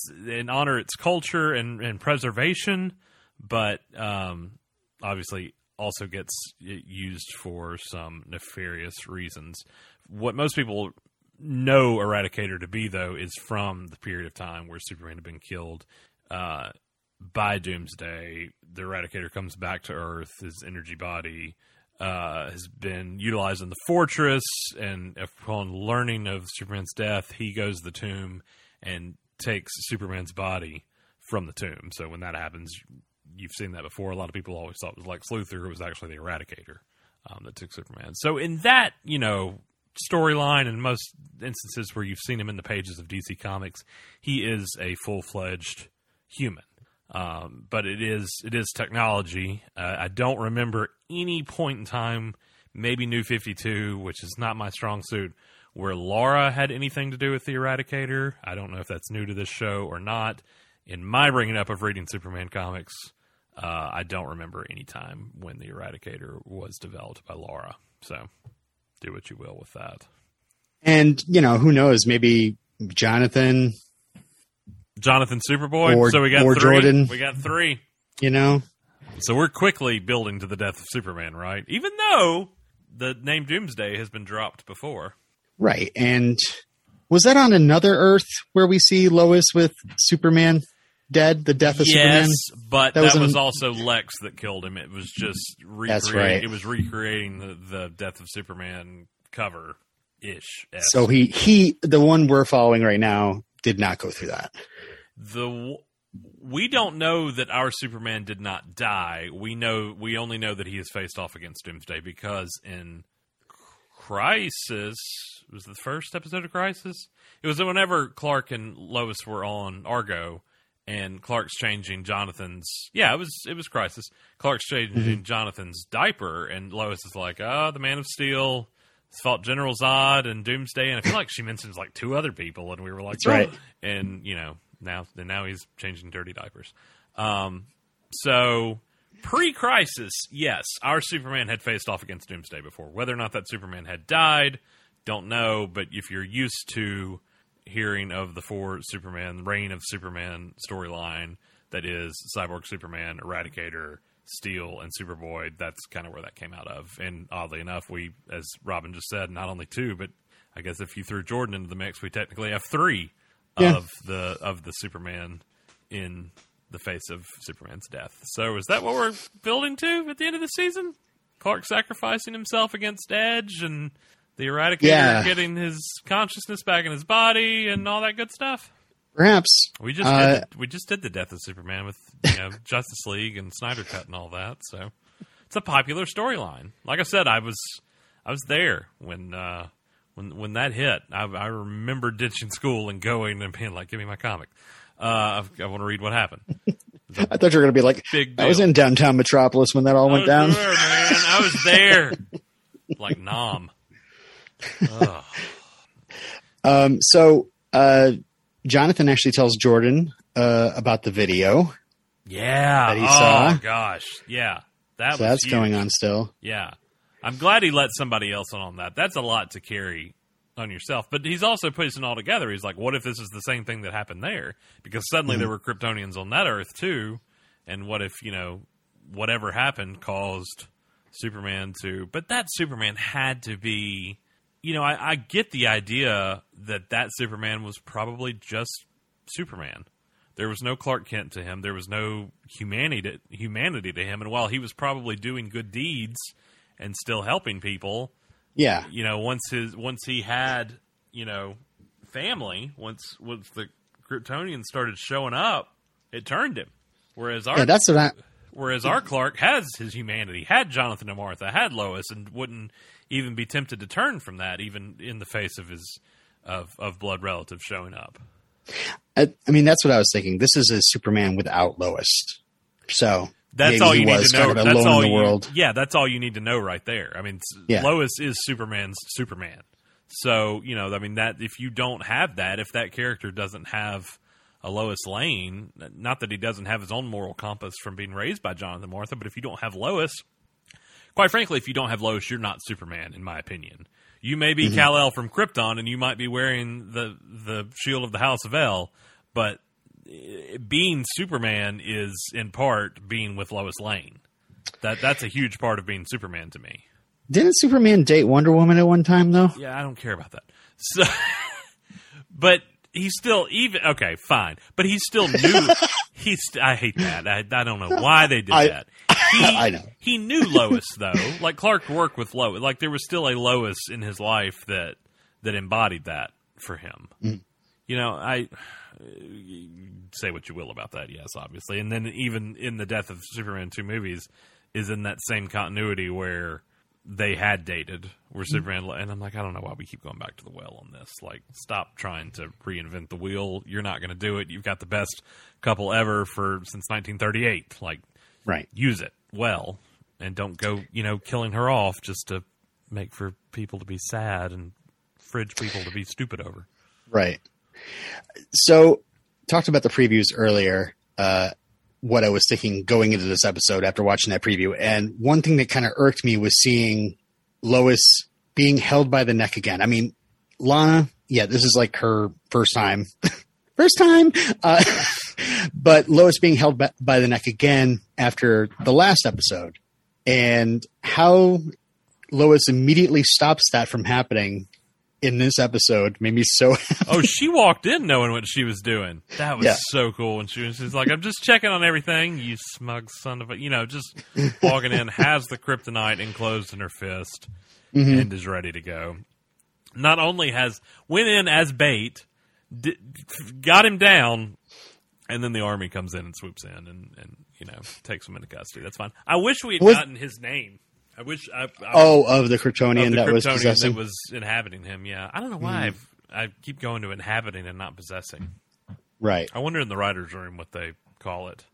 and honor its culture and, and preservation, but um, obviously also gets used for some nefarious reasons. What most people know Eradicator to be, though, is from the period of time where Superman had been killed uh, by Doomsday. The Eradicator comes back to Earth, his energy body uh, has been utilized in the fortress, and upon learning of Superman's death, he goes to the tomb and takes Superman's body from the tomb. So when that happens, you've seen that before. A lot of people always thought it was Lex Luthor. It was actually the Eradicator um, that took Superman. So in that, you know, storyline and most instances where you've seen him in the pages of DC Comics, he is a full fledged human. Um, but it is it is technology. Uh, I don't remember any point in time, maybe New Fifty Two, which is not my strong suit, where Lara had anything to do with the Eradicator. I don't know if that's new to this show or not. In my bringing up of reading Superman comics, uh, I don't remember any time when the Eradicator was developed by Lara. So do what you will with that. And you know, who knows? Maybe Jonathan, Jonathan Superboy. Or- so we got or three. Jordan. We got three. you know, So we're quickly building to the death of Superman, right? Even though the name Doomsday has been dropped before. right? And was that on another Earth where we see Lois with Superman dead? The death of yes, Superman. but That that, was was, an- also Lex that killed him. It was just That's recreating. right. It was recreating the, the death of Superman cover ish. So he he the one we're following right now did not go through that. The we don't know that our Superman did not die. We know we only know that he has faced off against Doomsday because in Crisis was the first episode of Crisis. It was whenever Clark and Lois were on Argo, and Clark's changing Jonathan's. Yeah, it was it was Crisis. Clark's changing mm-hmm. Jonathan's diaper, and Lois is like, "Oh, the Man of Steel." Fought General Zod and Doomsday, and I feel like she mentions like two other people, and we were like, That's right. Oh, and you know now and now he's changing dirty diapers. Um, so pre-crisis, yes, our Superman had faced off against Doomsday before. Whether or not that Superman had died, don't know. But if you're used to hearing of the four Superman, reign of Superman storyline, that is Cyborg Superman, Eradicator, Steel, and Superboy, that's kind of where that came out of. And oddly enough, we, as Robin just said, not only two, but I guess if you threw Jordan into the mix, we technically have three Yeah. of the of the Superman in the face of Superman's death. So is that what we're building to at the end of the season? Clark sacrificing himself against Edge and the Eradicator Yeah. getting his consciousness back in his body and all that good stuff. Perhaps We just Uh, did, we just did the death of Superman with you know Justice League and Snyder Cut and all that. So it's a popular storyline. Like I said, I was I was there when uh, when when that hit. I, I remember ditching school and going and being like, "Give me my comic. Uh, I, I want to read what happened." I thought you were going to be like, Big I was in downtown Metropolis when that all I went down. there, man. I was there. like Nom. Ugh. Um, so uh, Jonathan actually tells Jordan uh, about the video. Yeah. That he oh saw. gosh. Yeah. That So was that's huge. going on still. Yeah. I'm glad he let somebody else in on that. That's a lot to carry on yourself. But he's also putting it all together. He's like, what if this is the same thing that happened there? Because suddenly mm-hmm. there were Kryptonians on that Earth too. And what if, you know, whatever happened caused Superman to. But that Superman had to be. You know, I, I get the idea that that Superman was probably just Superman. There was no Clark Kent to him. There was no humanity to, humanity to him. And while he was probably doing good deeds and still helping people, Yeah. you know, once his once he had you know family once once the Kryptonians started showing up, it turned him. Whereas our Yeah, that's what I. whereas our Clark has his humanity, had Jonathan and Martha, had Lois, and wouldn't even be tempted to turn from that, even in the face of his of of blood relatives showing up. I, I mean, that's what I was thinking. This is a Superman without Lois. So That's all you need to know. kind of that's all in the you, world. Yeah, that's all you need to know right there. I mean, Yeah. Lois is Superman's Superman. So you know, I mean that if you don't have that, if that character doesn't have a Lois Lane, not that he doesn't have his own moral compass from being raised by Jonathan Martha, but if you don't have Lois, quite frankly, if you don't have Lois, you're not Superman, in my opinion. You may be mm-hmm. Kal El from Krypton, and you might be wearing the the shield of the House of El, but being Superman is in part being with Lois Lane. That that's a huge part of being Superman to me. Didn't Superman date Wonder Woman at one time though? Yeah, I don't care about that. So, but he's still even okay, fine. But he still knew. he's. I hate that. I, I don't know why they did I- that. He, I know. He knew Lois though. Like Clark worked with Lois. Like there was still a Lois in his life that that embodied that for him. Mm. You know, I Uh, say what you will about that. Yes, obviously, and then even in the death of Superman two movies is in that same continuity where they had dated where mm-hmm. Superman and I'm like I don't know why we keep going back to the well on this like stop trying to reinvent the wheel you're not going to do it you've got the best couple ever for since 1938 like Right. use it well and don't go you know killing her off just to make for people to be sad and fridge people to be stupid over Right. So, talked about the previews earlier. Uh, what I was thinking going into this episode after watching that preview, and one thing that kind of irked me was seeing Lois being held by the neck again. I mean, Lana, yeah, this is like her first time, first time, uh, but Lois being held by, by the neck again after the last episode, and how Lois immediately stops that from happening in this episode made me so oh she walked in knowing what she was doing. That was Yeah. so cool and she was just like i'm just checking on everything you smug son of a you know just walking in has the kryptonite enclosed in her fist Mm-hmm. and is ready to go. Not only has went in as bait di- got him down and then the army comes in and swoops in and, and you know takes him into custody. That's fine. I wish we had Was- gotten his name i wish i, I Oh, of the of Kryptonian the that was possessing. that was inhabiting him. Yeah, I don't know why hmm. I've, I keep going to inhabiting and not possessing. right. I wonder in the writers' room what they call it.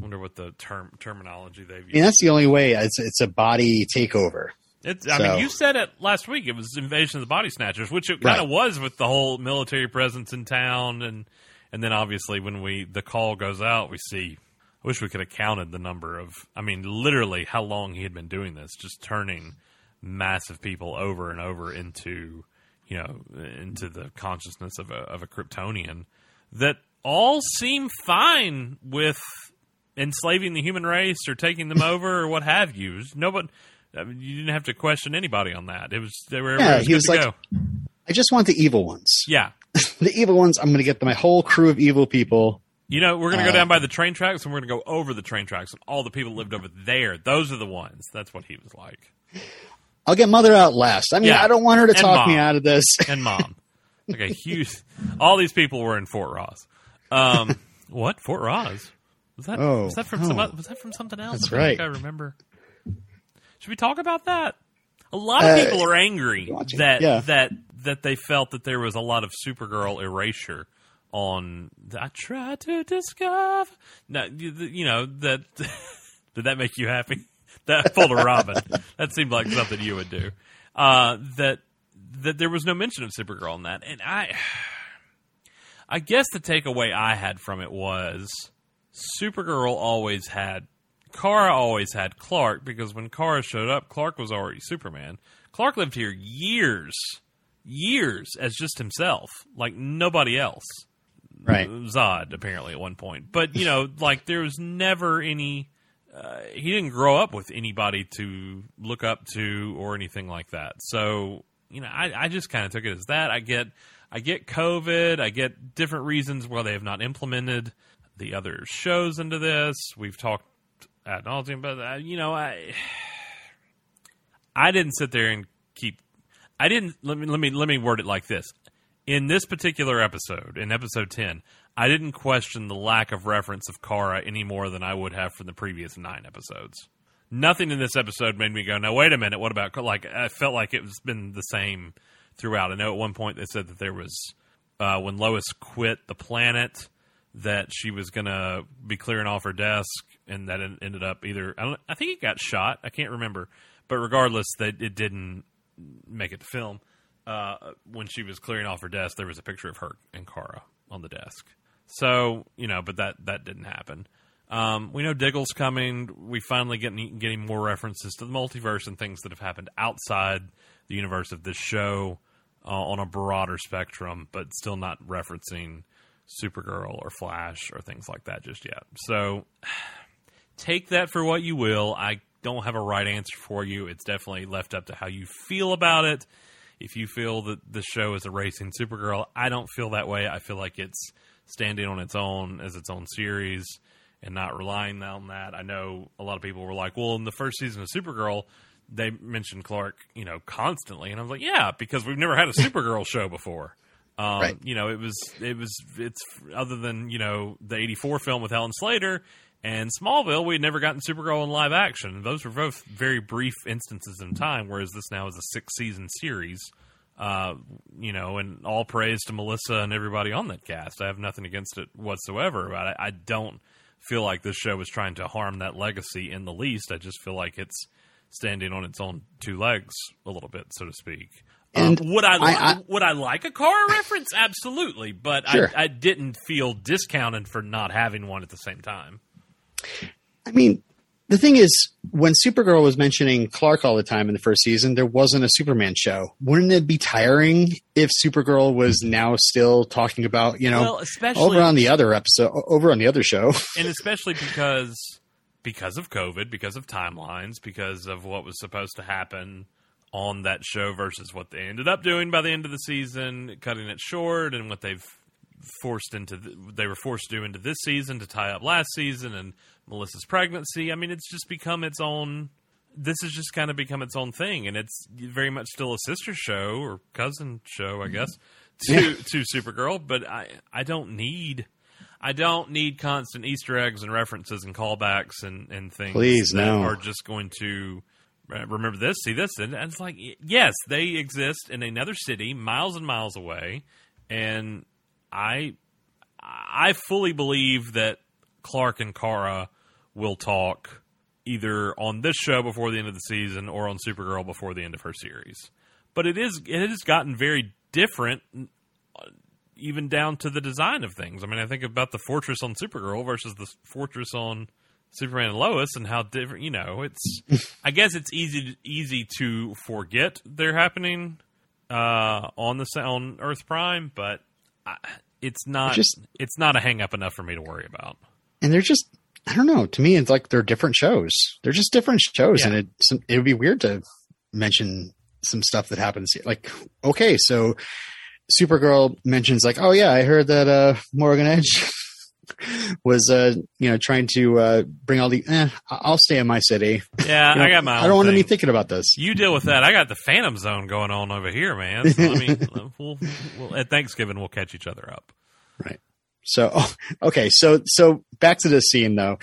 Wonder what the term terminology they've I mean, that's the only way. It's it's a body takeover. It's, I so- mean, you said it last week. It was Invasion of the Body Snatchers, which it kind of was with the whole military presence in town, and and then obviously when we the call goes out, we see. I wish we could have counted the number of. I mean, literally how long he had been doing this, just turning massive people over and over into you know into the consciousness of a of a Kryptonian that all seem fine with enslaving the human race or taking them over or what have you. Nobody, I mean, you didn't have to question anybody on that. It was they were, yeah, was he was like- go. I just want the evil ones. yeah. The evil ones. I'm going to get my whole crew of evil people. You know, we're going to go Uh, down by the train tracks and we're going to go over the train tracks and all the people that lived over there. Those are the ones. That's what he was like. I'll get mother out last. I mean, Yeah. I don't want her to And talk me out of this. And mom. like a huge. All these people were in Fort Ross. Um, what Fort Ross? Was that Oh, was that from oh. oth- was that from something else? That's I right. I remember. Should we talk about that? A lot of Uh, people are angry that Yeah. that that they felt that there was a lot of Supergirl erasure on. I try to discover. No, you, you know that. did that make you happy? That pulled a Robin. that seemed like something you would do. Uh, that that there was no mention of Supergirl in that, and I. I guess the takeaway I had from it was Supergirl always had Kara always had Clark because when Kara showed up, Clark was already Superman. Clark lived here years, years as just himself, like nobody else. Right. Zod apparently at one point, but you know, like there was never any. Uh, he didn't grow up with anybody to look up to or anything like that. So you know, I, I just kind of took it as that. I get, I get COVID. I get different reasons why they have not implemented the other shows into this. We've talked ad nauseum, but uh, you know, I, I didn't sit there and keep. I didn't. Let me let me let me word it like this. In this particular episode, in episode 10, I didn't question the lack of reference of Kara any more than I would have from the previous nine episodes. Nothing in this episode made me go, "No, wait a minute. What about like?" I felt like it was been the same throughout. I know at one point they said that there was uh, when Lois quit the planet that she was going to be clearing off her desk, and that ended up either I, don't, I think it got shot. I can't remember, but regardless, that it didn't make it to film. Uh, when she was clearing off her desk, there was a picture of her and Kara on the desk. So you know, but that that didn't happen. Um, we know Diggle's coming. We finally getting getting more references to the multiverse and things that have happened outside the universe of this show uh, on a broader spectrum, but still not referencing Supergirl or Flash or things like that just yet. So take that for what you will. I don't have a right answer for you. It's definitely left up to how you feel about it. If you feel that the show is erasing Supergirl, I don't feel that way. I feel like it's standing on its own as its own series and not relying on that. I know a lot of people were like, well, in the first season of Supergirl, they mentioned Clark, you know, constantly, and I was like, yeah, because we've never had a Supergirl show before. Um, Right. You know, it was it was it's other than you know the '84 film with Helen Slater and Smallville, we had never gotten Supergirl in live action. Those were both very brief instances in time, whereas this now is a six season series. Uh, you know, and all praise to Melissa and everybody on that cast. I have nothing against it whatsoever. But I, I don't feel like this show is trying to harm that legacy in the least. I just feel like it's standing on its own two legs a little bit, so to speak. And um, would I, li- I- I- would I like a Kara reference? Absolutely, but Sure. I, I didn't feel discounted for not having one at the same time. I mean, the thing is, when Supergirl was mentioning Clark all the time in the first season, there wasn't a Superman show. Wouldn't it be tiring if Supergirl was now still talking about, you know, well, especially over on the other episode, over on the other show? and especially because because of COVID, because of timelines, because of what was supposed to happen on that show versus what they ended up doing by the end of the season, cutting it short, and what they've forced into the, they were forced to do into this season to tie up last season and Melissa's pregnancy. I mean, it's just become its own. This has just kind of become its own thing, and it's very much still a sister show or cousin show, I guess, to Yeah. to Supergirl. But I I don't need I don't need constant Easter eggs and references and callbacks and, and things Please, that no. are just going to uh, remember this, see this, and, and it's like yes, they exist in another city, miles and miles away, and I I fully believe that Clark and Kara will talk either on this show before the end of the season or on Supergirl before the end of her series. But it is it has gotten very different even down to the design of things. I mean, I think about the fortress on Supergirl versus the fortress on Superman and Lois, and how different. You know, it's. I guess it's easy easy to forget they're happening uh, on the on Earth Prime, but I, it's not. Just- it's not a hang up enough for me to worry about. and they're just I don't know. To me, it's like they're different shows. They're just different shows, Yeah. and it it would be weird to mention some stuff that happens. here. Like, okay, so Supergirl mentions like, oh yeah, I heard that uh, Morgan Edge was uh, you know trying to uh, bring all the. Eh, I'll stay in my city. Yeah, You know, I got my. I don't want to be thinking about this. You deal with that. I got the Phantom Zone going on over here, man. So, I mean, we'll, we'll, at Thanksgiving we'll catch each other up. Right. So oh, okay, so so back to the scene though.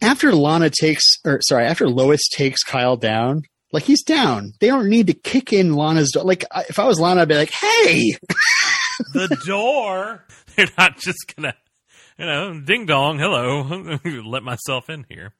After Lana takes or sorry, after Lois takes Kyle down, like he's down. They don't need to kick in Lana's door. Like if I was Lana, I'd be like, "Hey, the door. They're not just gonna, you know, ding dong, hello, let myself in here.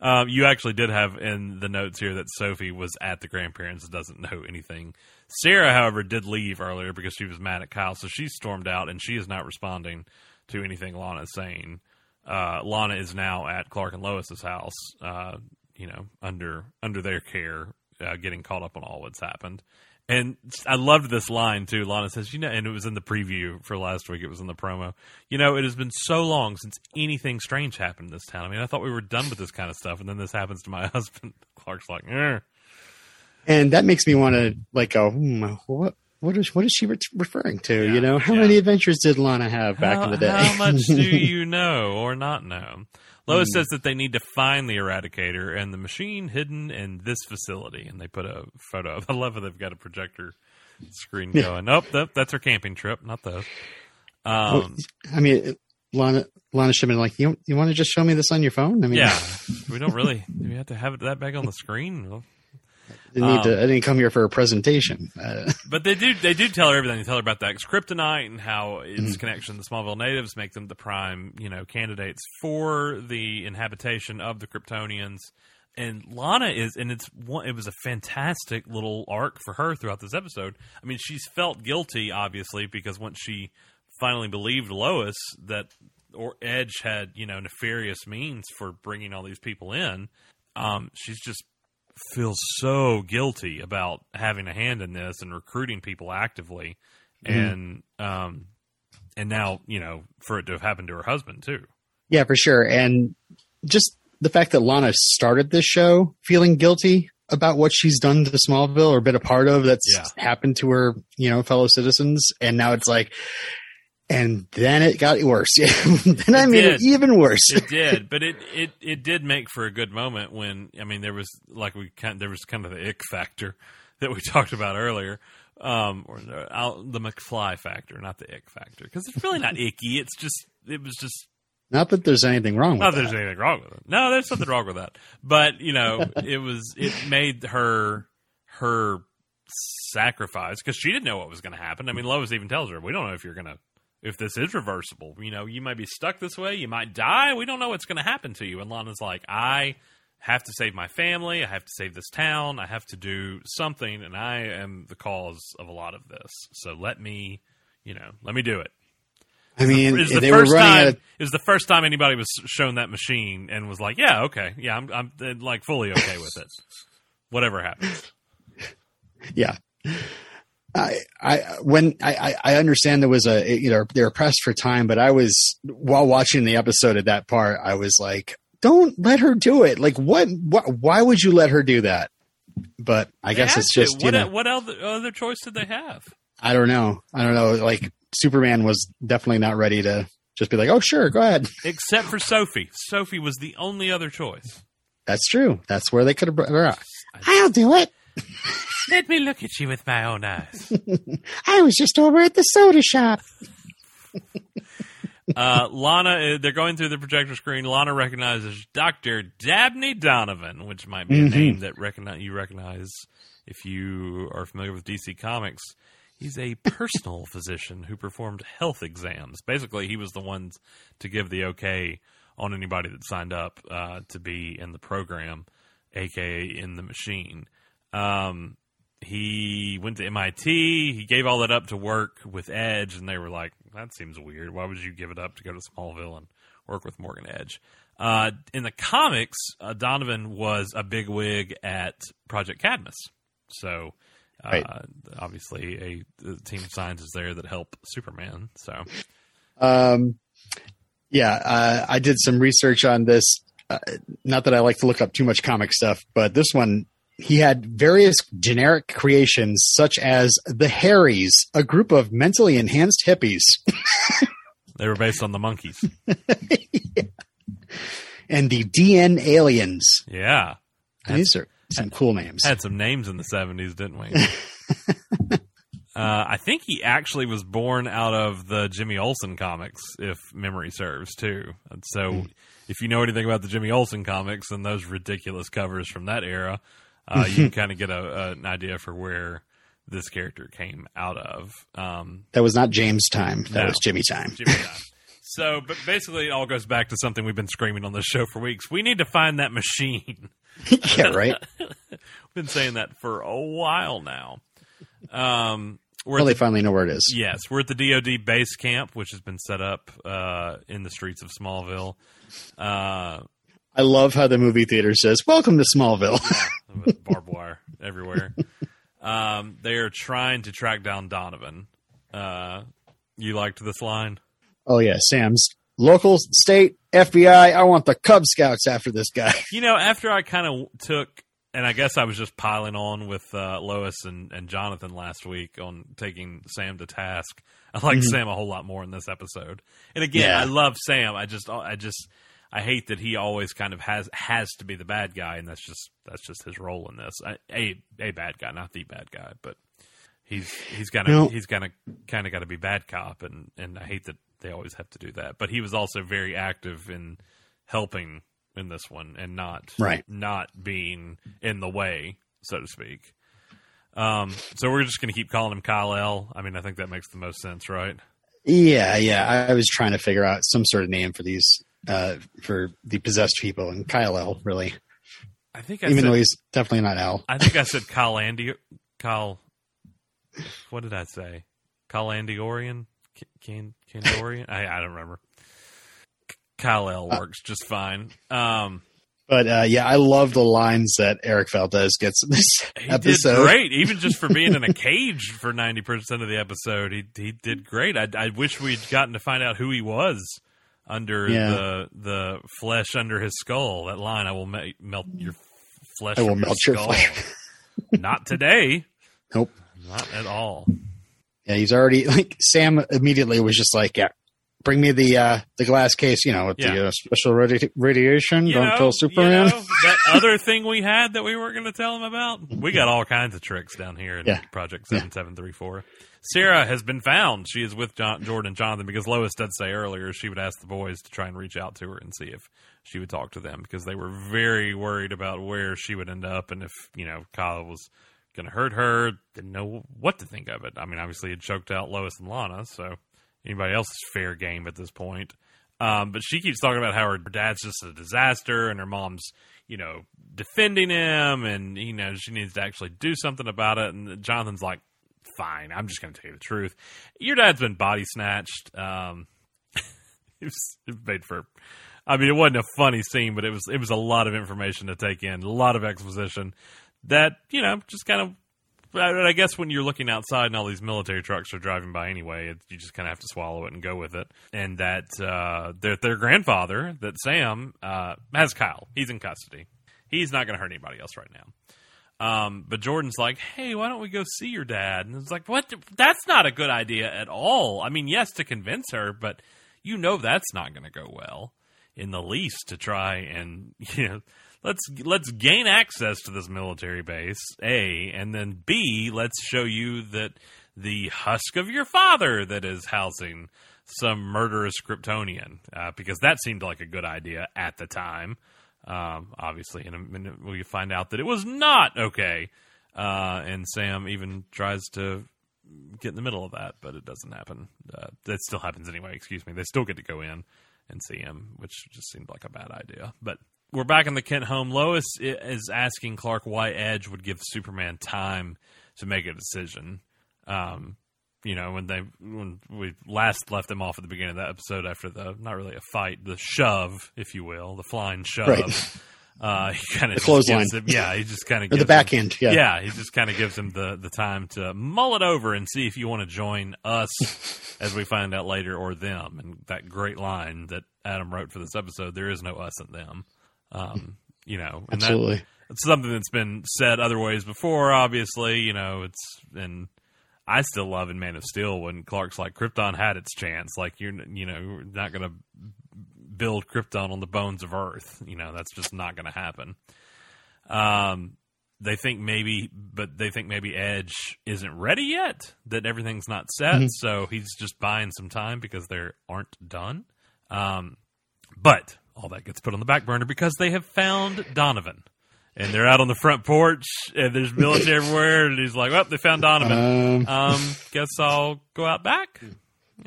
Um, you actually did have in the notes here that Sophie was at the grandparents, doesn't know anything. Sarah, however, did leave earlier because she was mad at Kyle, so she stormed out and she is not responding to anything Lana is saying. Uh, Lana is now at Clark and Lois's house, uh, you know, under under their care, uh, getting caught up on all what's happened. And I loved this line too. Lana says, "You know," and it was in the preview for last week. It was in the promo. You know, it has been so long since anything strange happened in this town. I mean, I thought we were done with this kind of stuff, and then this happens to my husband. Clark's like, eh. And that makes me want to like go, hmm, what what is what is she re- referring to? Yeah, you know, how yeah. many adventures did Lana have back how, in the day? How much do you know or not know? Lois says that they need to find the Eradicator and the machine hidden in this facility, and they put a photo. of I love how they've got a projector screen going. Nope, that, that's her camping trip, not those. Um, I mean, Lana Lana should have been like, you you want to just show me this on your phone? I mean, yeah, we don't really. Do we have to have it that big on the screen? I, need to, I didn't come here for a presentation. But they do they do tell her everything. They tell her about the ex kryptonite and how its Mm-hmm. connection to the Smallville natives make them the prime, you know, candidates for the inhabitation of the Kryptonians. And Lana is, and it's one. It was a fantastic little arc for her throughout this episode. I mean, she's felt guilty, obviously, because once she finally believed Lois that or Edge had, you know, nefarious means for bringing all these people in, um, she's just feels so guilty about having a hand in this and recruiting people actively, and um, and now you know for it to have happened to her husband too. yeah, for sure. And just the fact that Lana started this show feeling guilty about what she's done to Smallville or been a part of that's Yeah. happened to her, you know, fellow citizens. And now it's like, and then it got worse. then I made did. it even worse. It did, but it, it it did make for a good moment when I mean there was like we kind there was kind of the ick factor that we talked about earlier. Um, or the, the McFly factor, not the ick factor, because it's really not icky. It's just, it was just Not that there's anything wrong with Not that there's anything wrong with it. No, there's something wrong with that. But you know, it was it made her her sacrifice because she didn't know what was going to happen. I mean, Lois even tells her, "We don't know if you're going to if this is reversible. You know, you might be stuck this way. You might die. We don't know what's going to happen to you." And Lana's like, "I." Have to save my family. I have to save this town. I have to do something, and I am the cause of a lot of this. So let me, you know, let me do it. I mean, It was the first time. of the first time anybody was shown that machine and was like, "Yeah, okay, yeah, I'm, I'm like fully okay with it. Whatever happens." yeah. I, I, when I, I- understand there was a, you know, they were pressed for time, but I was, while watching the episode at that part, I was like, don't let her do it. Like, what, what, why would you let her do that? But I guess it's to. just, you what, know, what other, other choice did they have? I don't know. I don't know. Like, Superman was definitely not ready to just be like, oh, sure, go ahead. Except for Sophie. Sophie was the only other choice. That's true. That's where they could have brought her out. I'll do it. Let me look at you with my own eyes. I was just over at the soda shop. Uh, Lana, uh, they're going through the projector screen. Lana recognizes Doctor Dabney Donovan, which might be a Mhm. name that recognize, you recognize if you are familiar with DC Comics. He's a personal physician who performed health exams. Basically, he was the one to give the okay on anybody that signed up uh, to be in the program, aka in the machine. Um, he went to MIT. He gave all that up to work with Edge, and they were like, "That seems weird. Why would you give it up to go to Smallville and work with Morgan Edge?" Uh, in the comics, uh, Donovan was a big wig at Project Cadmus, so uh, Right. obviously a, a team of scientists there that help Superman. So Um, yeah, uh, I did some research on this. Uh, not that I like to look up too much comic stuff, but this one, he had various generic creations such as the Hairies, a group of mentally enhanced hippies, they were based on the Monkees. and the DNAliens. Yeah, These are some cool names. had some names in the 70s, didn't we? uh, I think he actually was born out of the Jimmy Olsen comics, if memory serves, too. And so, if you know anything about the Jimmy Olsen comics and those ridiculous covers from that era, uh, you can kind of get a, an idea for where this character came out of. Um, That was not James time. That No. was Jimmy time. Jimmy Time. So, but basically, it all goes back to something we've been screaming on this show for weeks. We need to find that machine. yeah, right. been saying that for a while now. Um, we're Well, at they the, finally know where it is. yes, we're at the DoD base camp, which has been set up uh, in the streets of Smallville. Uh, I love how the movie theater says, "Welcome to Smallville." with barbed wire everywhere. Um, they are trying to track down Donovan. Uh, you liked this line? oh yeah, Sam's local, state, FBI. I want the Cub Scouts after this guy. You know, after I kind of took, and I guess I was just piling on with uh, Lois and, and Jonathan last week on taking Sam to task. I like Sam a whole lot more in this episode. And again, Yeah. I love Sam. I just, I just, I hate that he always kind of has has to be the bad guy, and that's just that's just his role in this. I, a a bad guy, not the bad guy, but He's he's kind of No. he's of kind of got to be bad cop, and and I hate that they always have to do that. But he was also very active in helping in this one, and not Right. not being in the way, so to speak. Um, so we're just going to keep calling him Kyle L. I mean, I think that makes the most sense, right? Yeah, yeah. I was trying to figure out some sort of name for these uh, for the possessed people, and Kyle L. Really, I think I even said, though he's definitely not L. I think I said Kyle Andy Kyle. What did I say? Kyle Andy Orion, Can Kandorian. I I don't remember. Kyle L works just fine. Um, But uh, yeah, I love the lines that Erik Valdez gets in this he episode. did great, even just for being in a cage for ninety percent of the episode. He he did great. I, I wish we'd gotten to find out who he was under Yeah. the the flesh under his skull. That line, "I will me- melt your flesh." I will melt your skull. flesh. Not today. Nope. Not at all. Yeah, he's already like Sam immediately was just like, yeah, bring me the uh, the glass case, you know, with Yeah. the uh, special radi- radiation. You Don't know, kill Superman. you know, that other thing we had that we weren't going to tell him about. We got all kinds of tricks down here in Yeah. Project Seven Seven Three Four. Sarah has been found. She is with John, Jordan and Jonathan because Lois did say earlier she would ask the boys to try and reach out to her and see if she would talk to them because they were very worried about where she would end up and if you know Kyle was going to hurt her. Didn't know what to think of it. I mean, obviously it choked out Lois and Lana, so anybody else is fair game at this point. Um, but she keeps talking about how her dad's just a disaster and her mom's, you know, defending him and, you know, she needs to actually do something about it. And Jonathan's like, fine, I'm just going to tell you the truth. Your dad's been body snatched. Um, it, was, it made for, I mean, it wasn't a funny scene, but it was, it was a lot of information to take in, a lot of exposition that, you know, just kind of I guess when you're looking outside and all these military trucks are driving by anyway, it, you just kind of have to swallow it and go with it. And that uh, their their grandfather, that Sam, uh, has Kyle. He's in custody. He's not going to hurt anybody else right now. Um, but Jordan's like, "Hey, why don't we go see your dad?" And it's like, "What? That's not a good idea at all. I mean, yes, to convince her, but you know that's not going to go well in the least to try and you know." let's let's gain access to this military base a and then b let's show you that the husk of your father that is housing some murderous kryptonian uh, because that seemed like a good idea at the time um, obviously in a minute we find out that it was not okay uh, and sam even tries to get in the middle of that but it doesn't happen uh, that still happens anyway excuse me they still get to go in and see him which just seemed like a bad idea but we're back in the Kent home. Lois is asking Clark why Edge would give Superman time to make a decision. Um, you know, when they when we last left them off at the beginning of that episode after the not really a fight, the shove, if you will, the flying shove. Right. Uh, he kind of The clothesline. Him, yeah, he just kind of the backhand, yeah. yeah, he just kind of gives him the the time to mull it over and see if you want to join us, as we find out later, or them. And that great line that Adam wrote for this episode: "There is no us and them." Um, you know, and that, Absolutely. it's something that's been said other ways before. Obviously, you know, it's and I still love in Man of Steel when Clark's like Krypton had its chance. Like you're, you know, you're not going to build Krypton on the bones of Earth. You know, that's just not going to happen. Um, they think maybe, but they think maybe Edge isn't ready yet. That everything's not set, so he's just buying some time because they aren't done. Um, but all that gets put on the back burner because they have found Donovan. And they're out on the front porch, and there's military everywhere. And he's like, "Well, they found Donovan. Um, Um, guess I'll go out back.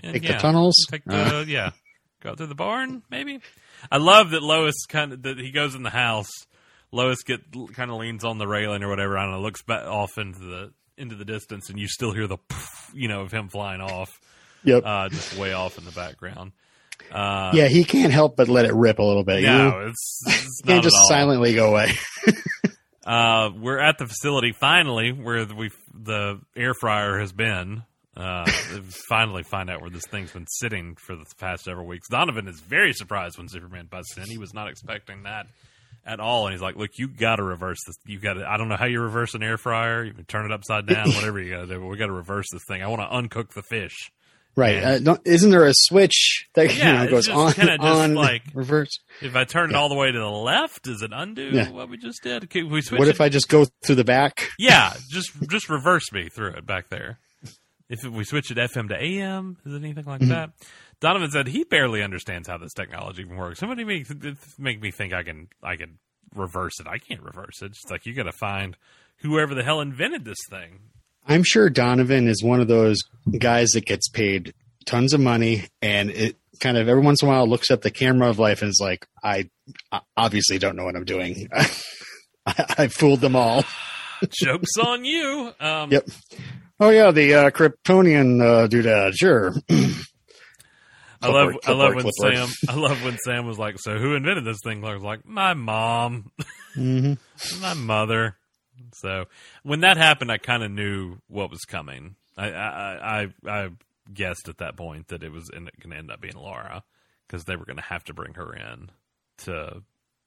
And, take yeah, the tunnels. Take the Uh, yeah, go out through the barn. Maybe. I love that Lois kind of that he goes in the house. Lois get kind of leans on the railing or whatever. I don't know. Looks back off into the into the distance, and you still hear the you know of him flying off, yep. uh, just way off in the background. Uh, yeah, he can't help but let it rip a little bit. you know? no, it's, it's He can't just silently go away. Uh, we're at the facility finally where we the air fryer has been. Uh, finally find out where this thing's been sitting for the past several weeks. Donovan is very surprised when Superman busts in. He was not expecting that at all, and he's like, "Look, you got to reverse this. You got to. I don't know how you reverse an air fryer. You can turn it upside down, whatever you got to do. But we got to reverse this thing. I want to uncook the fish." Right. Uh, isn't there a switch that Yeah, you know, goes on, on, like- reverse? If I turn it all the way to the left, does it undo Yeah. what we just did? Can we switch What it? if I just go through the back? yeah, just just reverse me through it back there. If we switch it FM to AM, is it anything like Mm-hmm. that? Donovan said he barely understands how this technology even works. Somebody make make me think I can I can reverse it. I can't reverse it. It's like you got to find whoever the hell invented this thing. I'm sure Donovan is one of those guys that gets paid tons of money and it kind of every once in a while looks at the camera of life and is like, I obviously don't know what I'm doing. I, I fooled them all. Jokes on you. Um, Yep. Oh yeah, the uh, Kryptonian uh, doodad, sure. I love Clipboard, I love when clipboard, Sam I love when Sam was like, "So who invented this thing?" I was like, "My mom, hmm my mother." So when that happened, I kind of knew what was coming. I I, I I guessed at that point that it was going to end up being Lara because they were going to have to bring her in to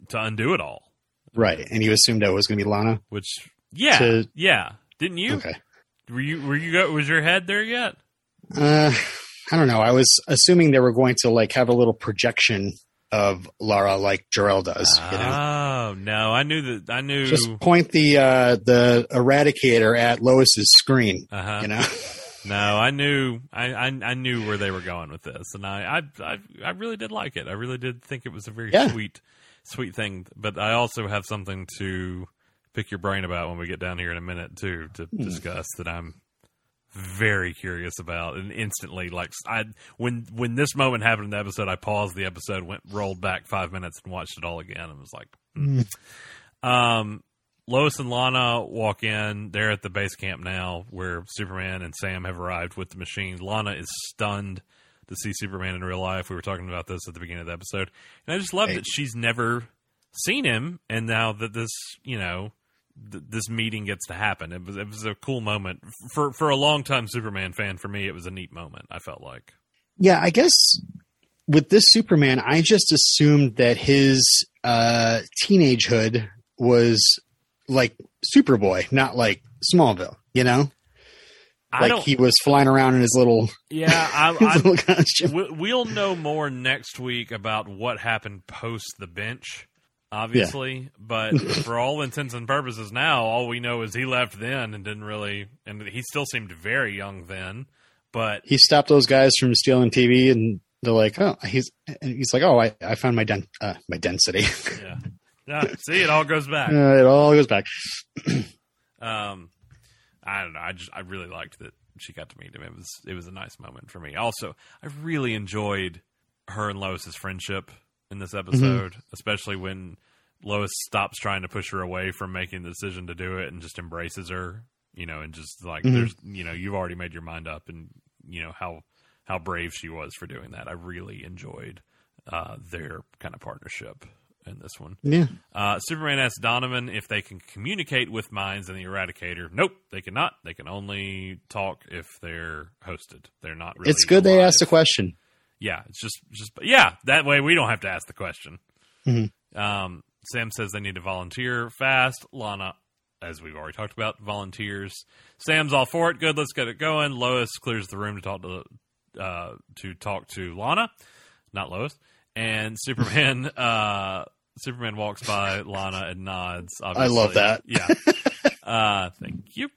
to undo it all. Right, and you assumed that it was going to be Lana. Which yeah To- yeah didn't you Okay. were you were you was your head there yet? Uh, I don't know. I was assuming they were going to like have a little projection of Lara like Jor-El does. You know, Oh no, I knew that I knew. just point the uh, the Eradicator at Lois's screen. uh-huh. You know, No, I knew I, I I knew where they were going with this, and I I I, I really did like it. I really did think it was a very Yeah. sweet sweet thing. But I also have something to pick your brain about when we get down here in a minute too to Hmm. discuss that I'm very curious about and instantly like I when when this moment happened in the episode I paused the episode went rolled back 5 minutes and watched it all again and was like hmm. um Lois and Lana walk in. They're at the base camp now where Superman and Sam have arrived with the machine. Lana is stunned to see Superman in real life. We were talking about this at the beginning of the episode. And I just love Right. that she's never seen him. And now that this, you know, th- this meeting gets to happen, it was, it was a cool moment. For, for a long time Superman fan, for me, it was a neat moment, I felt like. yeah. I guess with this Superman, I just assumed that his uh, teenagehood was like Superboy, not like Smallville. You know, like he was flying around in his little, yeah, I, I, little costume. We'll know more next week about what happened post the bench, obviously. But for all intents and purposes, now all we know is he left then and didn't really, and he still seemed very young then. But he stopped those guys from stealing TV, and they're like, "Oh, he's," and he's like, "Oh, I, I found my den- uh, my density." yeah, yeah. See, it all goes back. uh, it all goes back. Um, I don't know. I just I really liked that she got to meet him. It was it was a nice moment for me. Also, I really enjoyed her and Lois's friendship in this episode, especially when Lois stops trying to push her away from making the decision to do it and just embraces her. You know, and just like Mhm. there's you know you've already made your mind up, and you know how how brave she was for doing that. I really enjoyed uh, their kind of partnership in this one. Yeah, Uh, Superman asks Donovan if they can communicate with minds in the Eradicator. Nope, they cannot. They can only talk if they're hosted. They're not. Really it's good they asked the question. Yeah, it's just just yeah. That way we don't have to ask the question. Mhm. Um, Sam says they need to volunteer fast. Lana, as we've already talked about, volunteers. Sam's all for it. Good, let's get it going. Lois clears the room to talk to uh, to talk to Lana, not Lois. And Superman uh, Superman walks by Lana and nods. Obviously. love that. Yeah. uh, thank you.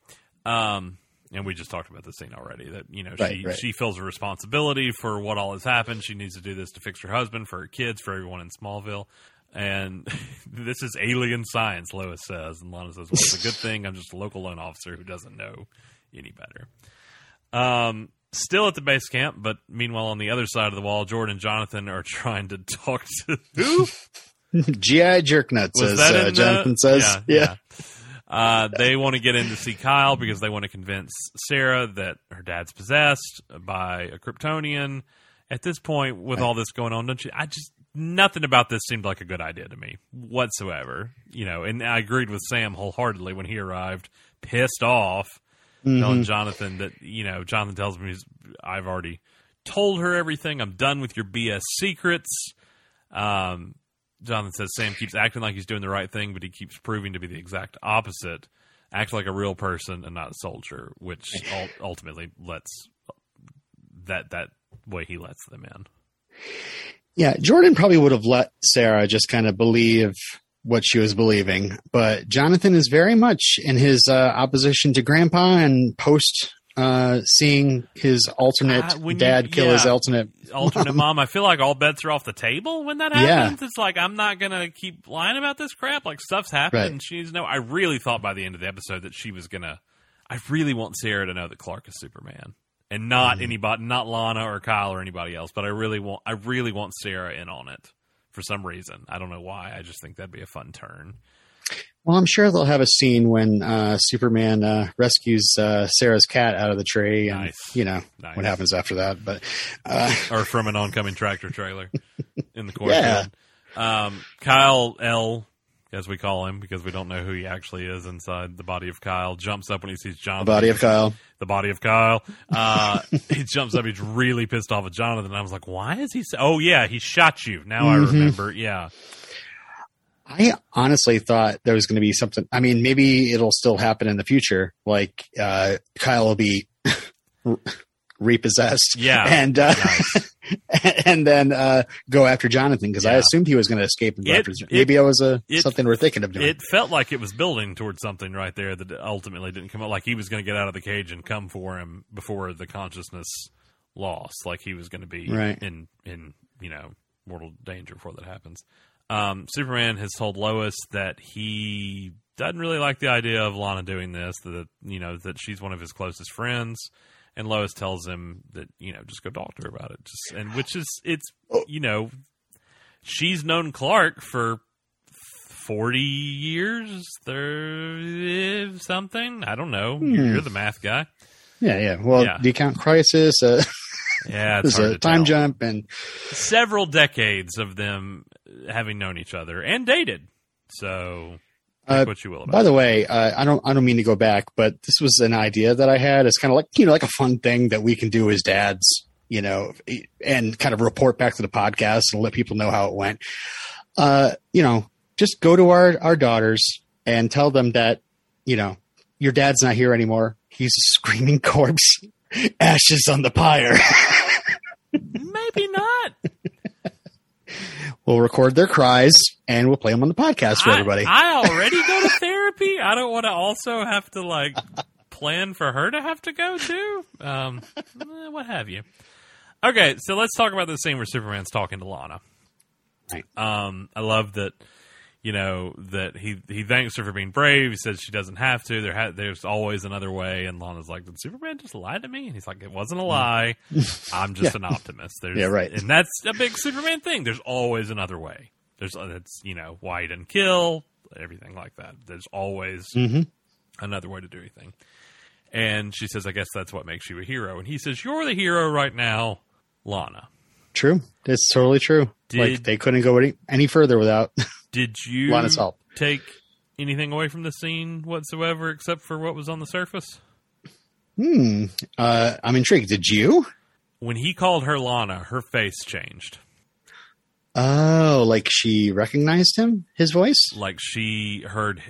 Um, and we just talked about this scene already. That you know Right, she right. she feels a responsibility for what all has happened. She needs to do this to fix her husband, for her kids, for everyone in Smallville. And this is alien science, Lois says. And Lana says, "Well, it's a good thing. I'm just a local loan officer who doesn't know any better." Um, still at the base camp, but meanwhile on the other side of the wall, Jordan and Jonathan are trying to talk to who? GI Jerknuts, as uh, Jonathan the, says. Yeah, Uh, they want to get in to see Kyle because they want to convince Sarah that her dad's possessed by a Kryptonian. At this point, with all this going on, don't you? I just nothing about this seemed like a good idea to me whatsoever. You know, and I agreed with Sam wholeheartedly when he arrived, pissed off, Mhm. telling Jonathan that you know Jonathan tells me he's, I've already told her everything. I'm done with your BS secrets. Um, Jonathan says Sam keeps acting like he's doing the right thing, but he keeps proving to be the exact opposite. Act like a real person and not a soldier, which ultimately lets that that way he lets them in. Yeah, Jordan probably would have let Sarah just kind of believe what she was believing, but Jonathan is very much in his uh, opposition to Grandpa and post uh, seeing his alternate Uh, when you- dad kill his alternate. alternate mom. I feel like all bets are off the table when that Yeah. happens. It's like I'm not gonna keep lying about this crap. Like stuff's happened. Right. And she's no. I really thought by the end of the episode that she was gonna. I really want Sarah to know that Clark is Superman and not Mm-hmm. anybody, not Lana or Kyle or anybody else. But I really want. I really want Sarah in on it for some reason. I don't know why. I just think that'd be a fun turn. Well, I'm sure they'll have a scene when uh, Superman uh, rescues uh, Sarah's cat out of the tree, and Nice. you know Nice. what happens after that. But uh, or from an oncoming tractor trailer in the Yeah. courtyard. Um, Kyle L, as we call him, because we don't know who he actually is inside the body of Kyle, jumps up when he sees Jonathan. the body of Kyle. The body of Kyle. Uh, he jumps up. He's really pissed off at Jonathan. I was like, why is he? So- oh yeah, he shot you. Now I Mhm. remember. Yeah. I honestly thought there was going to be something. I mean, maybe it'll still happen in the future. Like uh, Kyle will be repossessed, Yeah. and uh, Nice. and then uh, go after Jonathan because I assumed he was going to escape and go It- after. maybe it was a it- something we're thinking of doing. It felt like it was building towards something right there that ultimately didn't come out. Like he was going to get out of the cage and come for him before the consciousness lost. Like he was going to be Right. in in you know mortal danger before that happens. Um, Superman has told Lois that he doesn't really like the idea of Lana doing this. That you know that she's one of his closest friends. And Lois tells him that you know just go talk to her about it. Just and which is it's you know she's known Clark for 40 years, 30 something. I don't know. You're, Hmm. you're the math guy. yeah, yeah. Well, Yeah. the account crisis, uh, Yeah, it's a time tell. jump, and Several decades of them having known each other and dated. So, Uh, what you will By the way, uh, I don't I don't mean to go back, but this was an idea that I had. It's kind of like you know like a fun thing that we can do as dads, you know, and kind of report back to the podcast and let people know how it went. Uh, you know, just go to our our daughters and tell them that you know your dad's not here anymore. He's a screaming corpse, ashes on the pyre. Maybe not. We'll record their cries and we'll play them on the podcast for I- everybody. I, already go to therapy. I don't want to also have to like plan for her to have to go too. Um, eh, what have you? Okay, so let's talk about the scene where Superman's talking to Lana. Right. Um, I love that. You know that he he thanks her for being brave. He says she doesn't have to. There ha- there's always another way. And Lana's like, "Did Superman just lie to me?" And he's like, "It wasn't a lie. I'm just an optimist." There's, Yeah, right. And that's a big Superman thing. There's always another way. There's that's you know why he didn't kill everything like that. There's always Mhm. another way to do anything. And she says, "I guess that's what makes you a hero." And he says, "You're the hero right now, Lana." True, it's totally true. like they couldn't go any, any further without Did you help. take anything away from the scene whatsoever except for what was on the surface? Hmm. Uh, I'm intrigued. Did you? When he called her Lana, her face changed. Oh, like she recognized him, his voice. Like she heard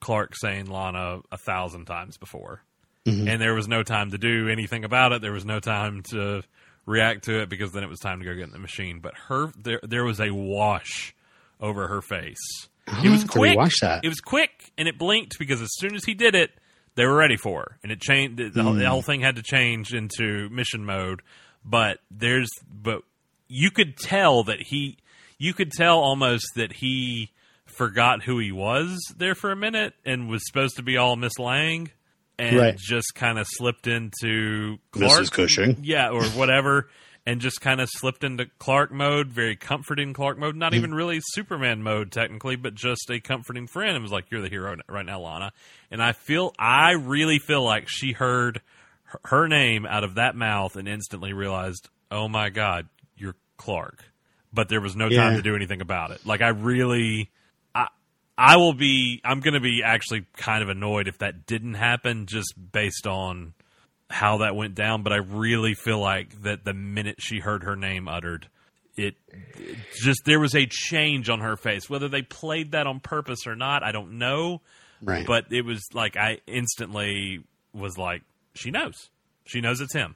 Clark saying Lana a thousand times before. Mhm. And there was no time to do anything about it. There was no time to react to it because then it was time to go get in the machine. But her there there was a wash over her face. It was quick. watch that? It was quick and it blinked because as soon as he did it, they were ready for her, and it changed. The, the whole- the whole mm. thing had to change into mission mode. But there's, but you could tell that he, you could tell almost that he forgot who he was there for a minute and was supposed to be all Miss Lang, and Right. just kind of slipped into Mrs. Clark, Cushing. yeah, or whatever. And just kind of slipped into Clark mode, very comforting Clark mode. Not even really Superman mode, technically, but just a comforting friend. And was like, "You're the hero right now, Lana." And I feel, I really feel like she heard her- her name out of that mouth and instantly realized, "Oh my God, you're Clark." But there was no time to do anything about it. Like I really, I, I will be. I'm going to be actually kind of annoyed if that didn't happen, just based on how that went down. But I really feel like that the minute she heard her name uttered, it, it just there was a change on her face. Whether they played that on purpose or not, I don't know. Right. But it was like I instantly was like, she knows. She knows it's him.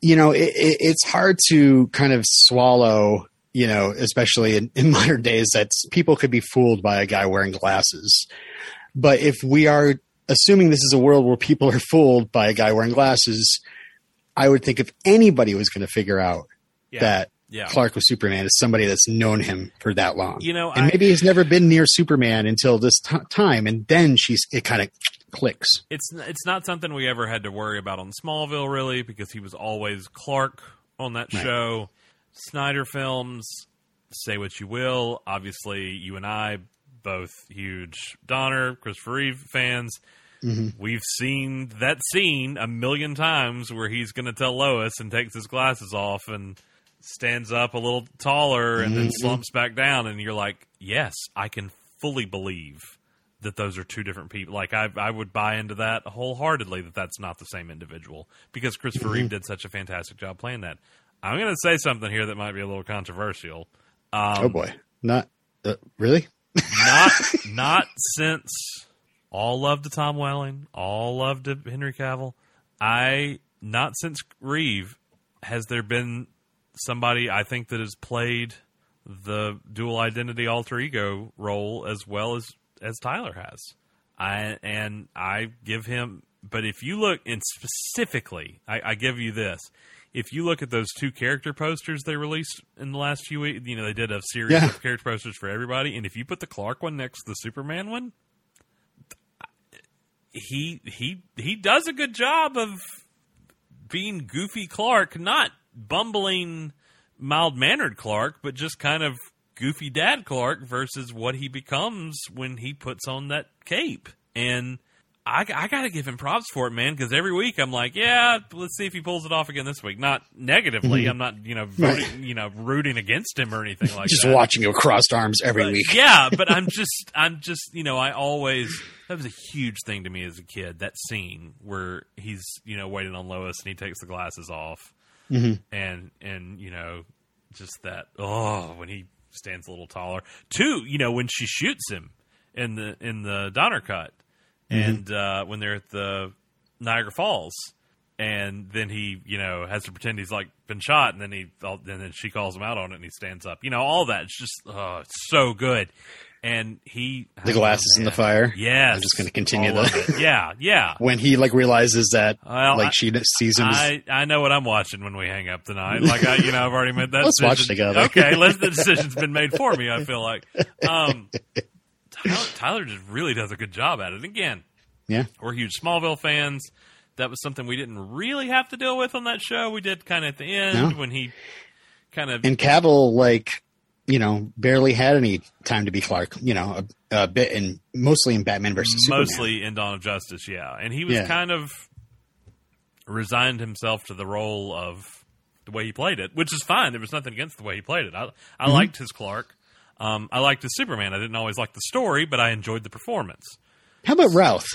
you know, it, it, it's hard to kind of swallow, you know, especially in, in modern days that people could be fooled by a guy wearing glasses. But if we are assuming this is a world where people are fooled by a guy wearing glasses, I would think if anybody was going to figure out Yeah. that yeah. Clark was Superman, it's somebody that's known him for that long. You know, and I- maybe he's never been near Superman until this t- time, and then she's it kind of clicks. it's it's not something we ever had to worry about on Smallville, really, because he was always Clark on that Right. show. Snyder films, say what you will. Obviously, you and I both huge Donner, Christopher Reeve fans. We've seen that scene a million times where he's going to tell Lois and takes his glasses off and stands up a little taller and then slumps back down, and you're like, yes, I can fully believe that those are two different people. Like I, I would buy into that wholeheartedly that that's not the same individual because Christopher Reeve did such a fantastic job playing that. I'm going to say something here that might be a little controversial. Um, oh boy, not uh, really. Not not since all love to Tom Welling, all love to Henry Cavill. I not since Reeve has there been somebody I think that has played the dual identity alter ego role as well as as Tyler has. I and I give him but if you look and specifically I, I give you this. If you look at those two character posters they released in the last few weeks, you know, they did a series Yeah. of character posters for everybody, and if you put the Clark one next to the Superman one, he he he does a good job of being goofy Clark, not bumbling, mild mannered Clark, but just kind of goofy dad Clark versus what he becomes when he puts on that cape. And I, I got to give him props for it, man, because every week I'm like, yeah, let's see if he pulls it off again this week. Not negatively. I'm not, you know, voting, you know, rooting against him or anything like Just that. Just watching you crossed arms every But- week. Yeah, but I'm just, I'm just, you know, I always that was a huge thing to me as a kid. That scene where he's, you know, waiting on Lois and he takes the glasses off, Mhm. and and you know, just that oh when he stands a little taller. Two, you know, when she shoots him in the in the Donner cut, and uh, when they're at the Niagara Falls. And then he, you know, has to pretend he's like been shot, and then he, and then she calls him out on it, and he stands up. You know, all that. It's just, oh, it's so good. And he, The glasses in the fire. Yes, I'm just gonna continue all of the- Yeah, yeah. When he like realizes that Well, like I- she sees him. as, I, I know what I'm watching when we hang up tonight. Like I, you know, I've already made that. Let's watch decision. together. Okay, let's, the decision's been made for me. I feel like um, Tyler, Tyler just really does a good job at it. Again, yeah. we're huge Smallville fans. That was something we didn't really have to deal with on that show. We did kind of at the end No. when he kind of And Cavill like you know barely had any time to be Clark. You know a, a bit and mostly in Batman versus Superman. mostly in Dawn of Justice, yeah. And he was Yeah. kind of resigned himself to the role of the way he played it, which is fine. There was nothing against the way he played it. I, I Mm-hmm. liked his Clark. Um, I liked his Superman. I didn't always like the story, but I enjoyed the performance. How about Routh?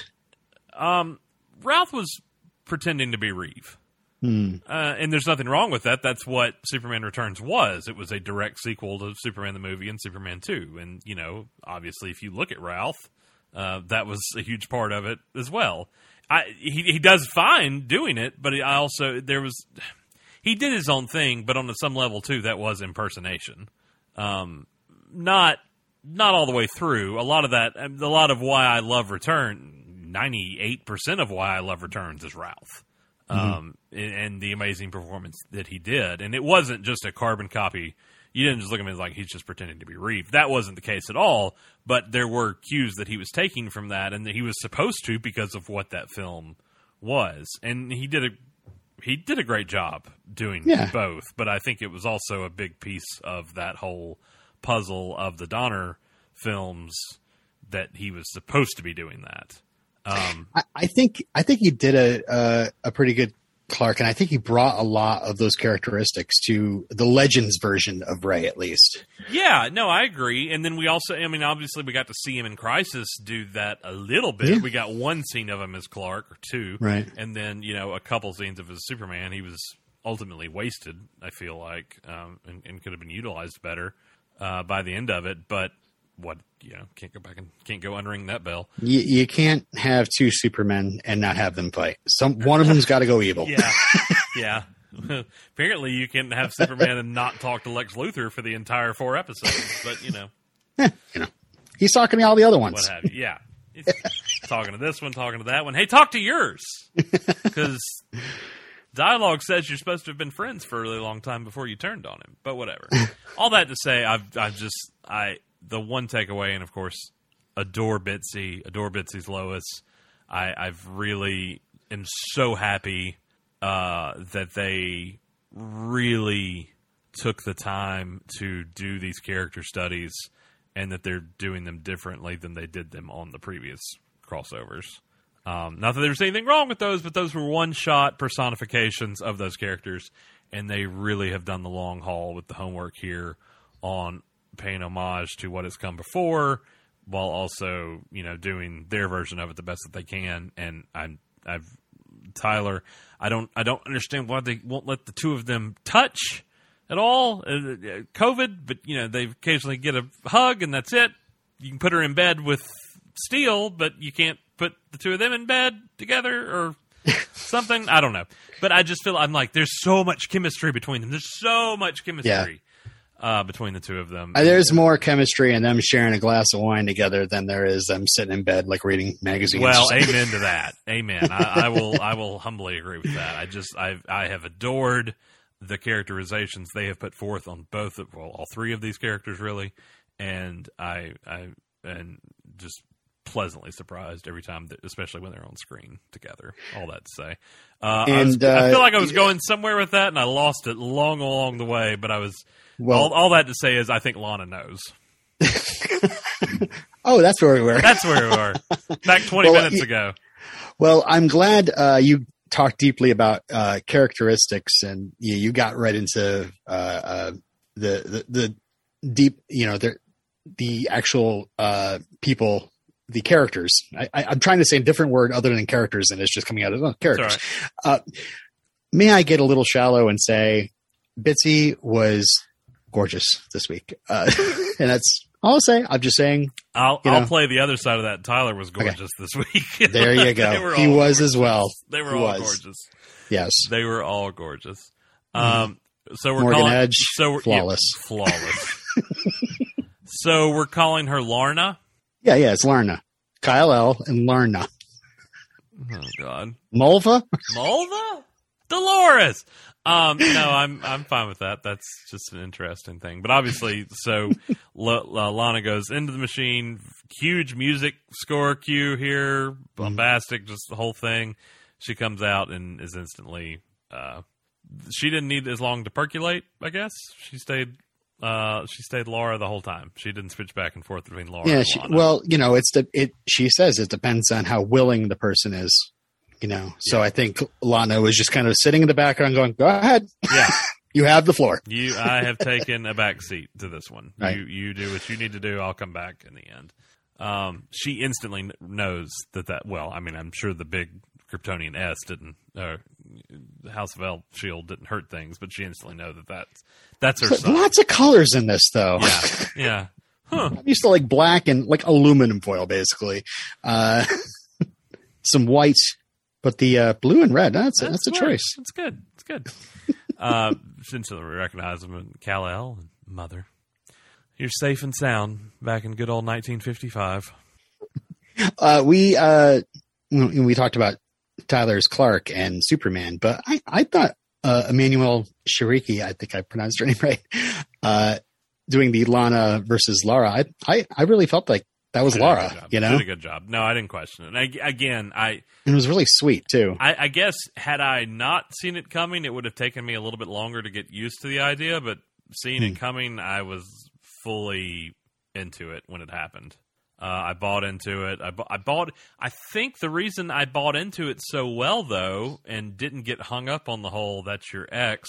Um, Routh was pretending to be Reeve. Hmm. Uh, and there's nothing wrong with that. That's what Superman Returns was. It was a direct sequel to Superman the movie and Superman 2. And, you know, obviously, if you look at Routh, uh, that was a huge part of it as well. I, he, he does fine doing it, but I also, there was, he did his own thing, but on some level, too, that was impersonation. Um, not, not all the way through. A lot of that, a lot of why I love Return, 98% of why I love Returns is Routh um, and, and the amazing performance that he did. And it wasn't just a carbon copy. You didn't just look at him as like he's just pretending to be Reeve. That wasn't the case at all. But there were cues that he was taking from that, and that he was supposed to because of what that film was. And he did a he did a great job doing Yeah. both. But I think it was also a big piece of that whole puzzle of the Donner films that he was supposed to be doing that. Um, I, I think I think he did a, a a pretty good Clark, and I think he brought a lot of those characteristics to the Legends version of Ray, at least. Yeah, no, I agree. And then we also, I mean, obviously, we got to see him in Crisis do that a little bit. Yeah. We got one scene of him as Clark, or two, Right. And then you know a couple scenes of his Superman. He was ultimately wasted. I feel like, um, and, and could have been utilized better uh, by the end of it. But what you know, can't go back and can't go unring that bell. You, you can't have two Supermen and not have them fight. Some one of them's got to go evil. Yeah, yeah. Apparently, you can have Superman and not talk to Lex Luthor for the entire four episodes, but you know, you know, he's talking to all the other ones. what have you? Yeah, talking to this one, talking to that one. Hey, talk to yours because dialogue says you're supposed to have been friends for a really long time before you turned on him. But whatever. all that to say, I've I've just I the one takeaway, and of course, adore Bitsy, adore Bitsy's Lois. I I've really am so happy uh, that they really took the time to do these character studies and that they're doing them differently than they did them on the previous crossovers. Um, not that there's anything wrong with those, but those were one shot personifications of those characters, and they really have done the long haul with the homework here on paying homage to what has come before while also, you know, doing their version of it the best that they can. And I'm, I've Tyler. I don't I don't understand why they won't let the two of them touch at all. Uh, uh, COVID, but you know they occasionally get a hug and that's it. You can put her in bed with Steel, but you can't put the two of them in bed together or something. I don't know, but I just feel I'm like there's so much chemistry between them. There's so much chemistry uh, between the two of them. Uh, There's more chemistry in them sharing a glass of wine together than there is them sitting in bed like reading magazines. Well, amen to that. Amen. I, I will. I will humbly agree with that. I just. I. I have adored the characterizations they have put forth on both of well, all three of these characters, really, and I. I and just pleasantly surprised every time, that, especially when they're on screen together. All that to say, uh, I, was- And, I feel uh, like I was going somewhere with that, and I lost it long along the way. But I was. Well- all, all that to say is, I think Lana knows. oh, that's where we were. That's where we were back twenty Well, minutes ago. Well, I'm glad uh, you talked deeply about uh, characteristics, and you, you got right into uh, uh, the, the the deep, you know, the the actual uh, people, the characters. I, I, I'm trying to say a different word other than characters, and it's just coming out of oh, characters. right. Uh, may I get a little shallow and say Bitsy was gorgeous this week, uh, and that's all I'll say. I'm just saying. I'll I'll know. play the other side of that. Tyler was gorgeous this week. There you go. he was gorgeous. as well. They were He all was. gorgeous. Yes. They were all gorgeous. Um, so we're Morgan calling Edge, so we're, flawless. yeah, flawless. so we're calling her Larna. Yeah, yeah. It's Larna, Kyle L, and Larna. Oh God, Mulva. Mulva, Dolores. Um, no, I'm I'm fine with that. That's just an interesting thing. But obviously, so L- L- Lana goes into the machine. Huge music score cue here, bombastic, just the whole thing. She comes out and is instantly. Uh, she didn't need as long to percolate. I guess she stayed. Uh, she stayed Lara the whole time. She didn't switch back and forth between Lara. Yeah. and She, well, you know, it's the it. She says it depends on how willing the person is. You know, so I think Lana was just kind of sitting in the background, going, "Go ahead, yeah. you have the floor." You, I have taken a back seat to this one. Right. You, you do what you need to do. I'll come back in the end. Um, she instantly knows that that. Well, I mean, I'm sure the big Kryptonian S didn't, uh, House of El Shield didn't hurt things, but she instantly know that that's that's her So, lots of colors in this, though. Yeah, yeah. Huh. I'm used to like black and like aluminum foil, basically. Uh, some white, but the uh, blue and red. That's a, that's a choice. That's good. It's good. uh, since we recognize him Kal El and Mother, you're safe and sound back in good old 1955. Uh, we uh, we talked about Tyler's Clark and Superman, but I I thought uh, Emmanuelle Chriqui, I think I pronounced her name right, uh, doing the Lana versus Lara. I I, I really felt like that was Did a good Lara, job. you know, did a good job. No, I didn't question it. And I, again, I, it was really sweet too. I, I guess had I not seen it coming, it would have taken me a little bit longer to get used to the idea. But seeing Hmm. it coming, I was fully into it when it happened. Uh, I bought into it. I, bu- I bought. I think the reason I bought into it so well, though, and didn't get hung up on the whole "that's your ex"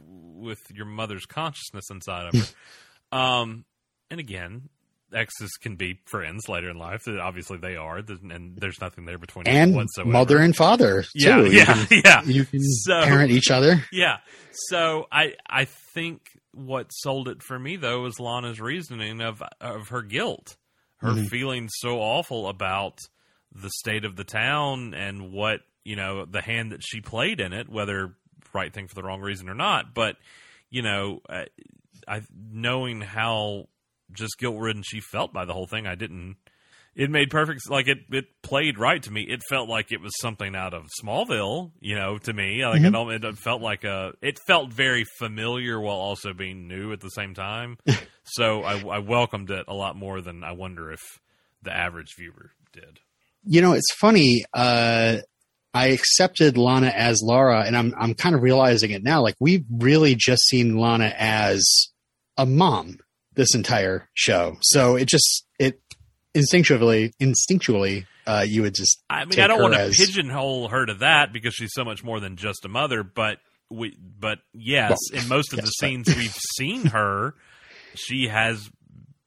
with your mother's consciousness inside of her. um, and again, exes can be friends later in life. Obviously, they are, and there's nothing there between And whatsoever. mother and father too. Yeah, You yeah, can- yeah. You can So- parent each other. Yeah. So I I think what sold it for me though was Lana's reasoning of of her guilt, her Mhm. feeling so awful about the state of the town and what you know the hand that she played in it, whether right thing for the wrong reason or not. But you know, I, I knowing how just guilt ridden she felt by the whole thing, I didn't. It made perfect like it. It played right to me. It felt like it was something out of Smallville, you know, to me. Like Mhm. it, it felt like a. It felt very familiar while also being new at the same time. so I, I welcomed it a lot more than I wonder if the average viewer did. You know, it's funny. Uh, I accepted Lana as Lara, and I'm I'm kind of realizing it now. Like we've really just seen Lana as a mom this entire show, so it just it instinctually instinctually uh, you would just I mean, I don't want to as- pigeonhole her to that because she's so much more than just a mother. But we, but yes, Well, in most of the yes, but- scenes we've seen her, she has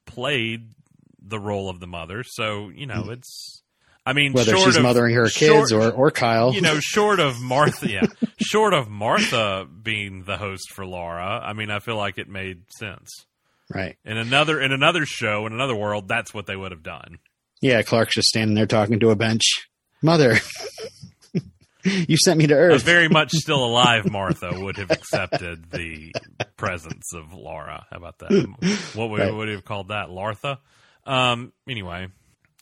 played the role of the mother. So you know, it's. I mean, Mm. whether she's of, mothering her short- kids or or Kyle. you know, short of Martha, yeah, short of Martha being the host for Lara. I mean, I feel like it made sense. Right? In another in another show in another world, that's what they would have done. Yeah, Clark's just standing there talking to a bench. Mother, you sent me to a Earth. very much still alive Martha would have accepted the presence of Lara. How about that? What would Right. would have called that? Lartha. Um. Anyway.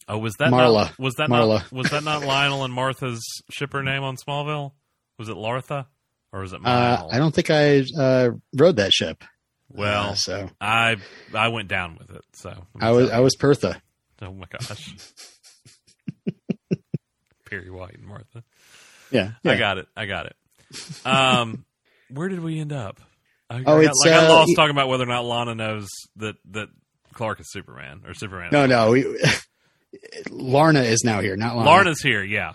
Oh, was that Marla. Not, was that not Marla. was that not Lionel and Martha's shipper name on Smallville? Was it Lartha or was it uh, I don't think I uh, rode that ship. Well, Uh, so I I went down with it. So I was I was Pertha. Oh my gosh. Perry White and Martha. Yeah, I got it. I got it. Um, where did we end up? I, Oh, I got, it's, like I uh, lost y- talking about whether or not Lana knows that that Clark is Superman or Superman. No, no. We, Larna is now here, not Lana. Lana's here. Yeah,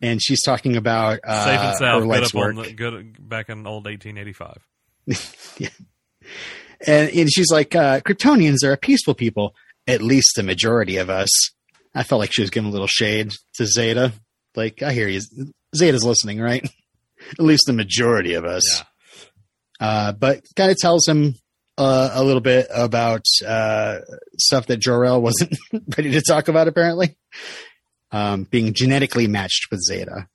and she's talking about uh, safe and sound. her Good up on work. the, good back in old 1885. And, and she's like, uh, Kryptonians are a peaceful people. At least the majority of us. I felt like she was giving a little shade to Zeta. Like, I hear you. Zeta's listening, right? At least the majority of us. Yeah. Uh, but kind of tells him uh, a little bit about uh, stuff that Jor-El wasn't ready to talk about, apparently. Um, being genetically matched with Zeta.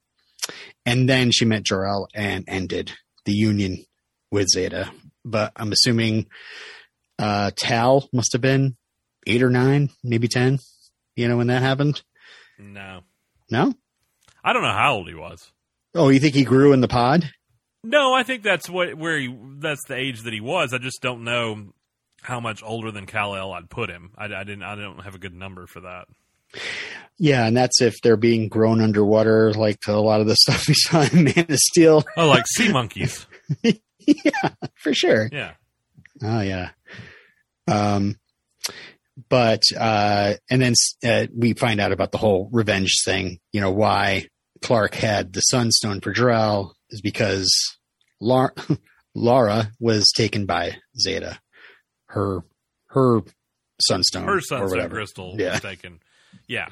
And then she met Jor-El and ended the union with Zeta. But I'm assuming uh, Tal must have been eight or nine, maybe 10, you know, when that happened. No, No? I don't know how old he was. Oh, you think he grew in the pod? No, I think that's what where he that's the age that he was. I just don't know how much older than Kal El I'd put him. I, I didn't. I don't have a good number for that. Yeah, and that's if they're being grown underwater, like a lot of the stuff we saw in Man of Steel. Oh, like sea monkeys. yeah, for sure. Yeah. Oh yeah. Um, but uh, and then uh, we find out about the whole revenge thing. You know why Clark had the Sunstone for Jor-El is because Lar- Lara was taken by Zeta, her her Sunstone, her or sunstone whatever. crystal Yeah. was taken. Yeah,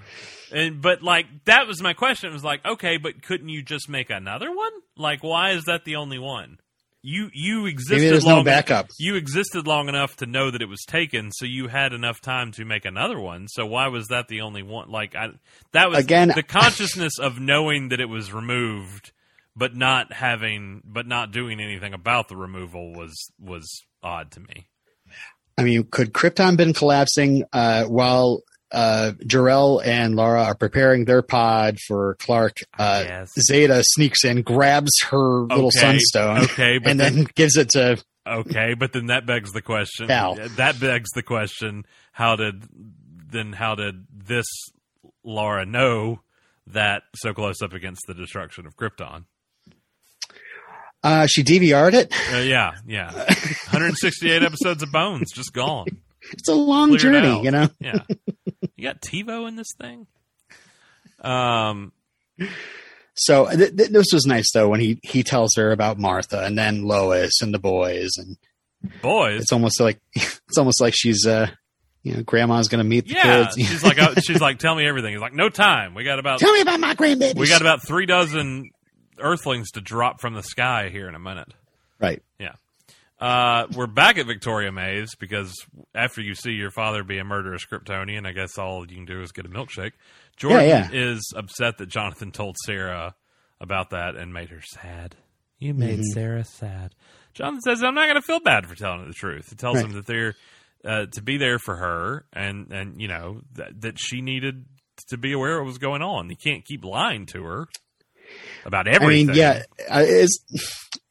and but like that was my question. It was like, okay, but couldn't you just make another one? Like, why is that the only one? You you existed Maybe there's long no backup. You existed long enough to know that it was taken, so you had enough time to make another one. So why was that the only one? Like I, that was Again- the consciousness of knowing that it was removed, but not having, but not doing anything about the removal was was odd to me. I mean, could Krypton been collapsing uh, while uh, Jor-El and Lara are preparing their pod for Clark? Uh, Yes. Zeta sneaks in, grabs her little Okay, sunstone, okay, and then- then gives it to. Okay, but then that begs the question. Cal. That begs the question: How did then? How did this Lara know that so close up against the destruction of Krypton? Uh, she DVR'd it. Uh, yeah, yeah. 168 episodes of Bones just gone. It's a long journey, you know. Yeah. You got TiVo in this thing. Um. So th- th- this was nice though when he he tells her about Martha and then Lois and the boys, and Boys. it's almost like it's almost like she's uh you know grandma's gonna meet the Yeah, kids. she's like, uh, she's like, tell me everything. He's like, no time. We got about Tell me about my grandbabies. we got about three dozen Earthlings to drop from the sky here in a minute. right. Uh, we're back at Victoria Mays because after you see your father be a murderous Kryptonian, I guess all you can do is get a milkshake. Jordan Yeah, is upset that Jonathan told Sarah about that and made her sad. You made Mhm. Sarah sad. Jonathan says, I'm not going to feel bad for telling her the truth. It tells Right. him that they're uh, to be there for her and, and you know, that, that she needed to be aware of what was going on. You can't keep lying to her about everything. I mean, yeah, it's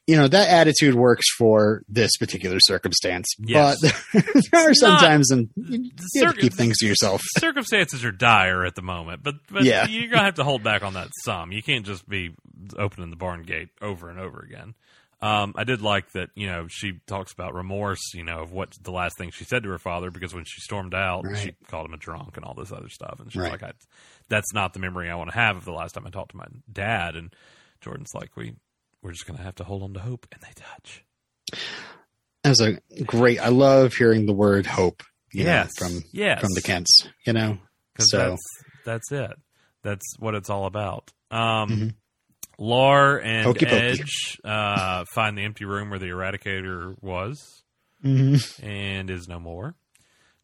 you know that attitude works for this particular circumstance, Yes. but there are sometimes and you, you have to keep things to yourself. circumstances are dire at the moment, but but Yeah. you're gonna have to hold back on that some. You can't just be opening the barn gate over and over again. Um, I did like that. You know, she talks about remorse. You know, of what the last thing she said to her father because when she stormed out, she called him a drunk and all this other stuff, and she's Right. like, I, "That's not the memory I want to have of the last time I talked to my dad." And Jordan's like, "We we're just gonna have to hold on to hope," and they touch. That was a great. I love hearing the word hope. You yes, know, from yes, from the Kents. You know, So- that's that's it. That's what it's all about. Um, Mhm. Lar and pokey. Edge uh, find the empty room where the Eradicator was Mhm. and is no more.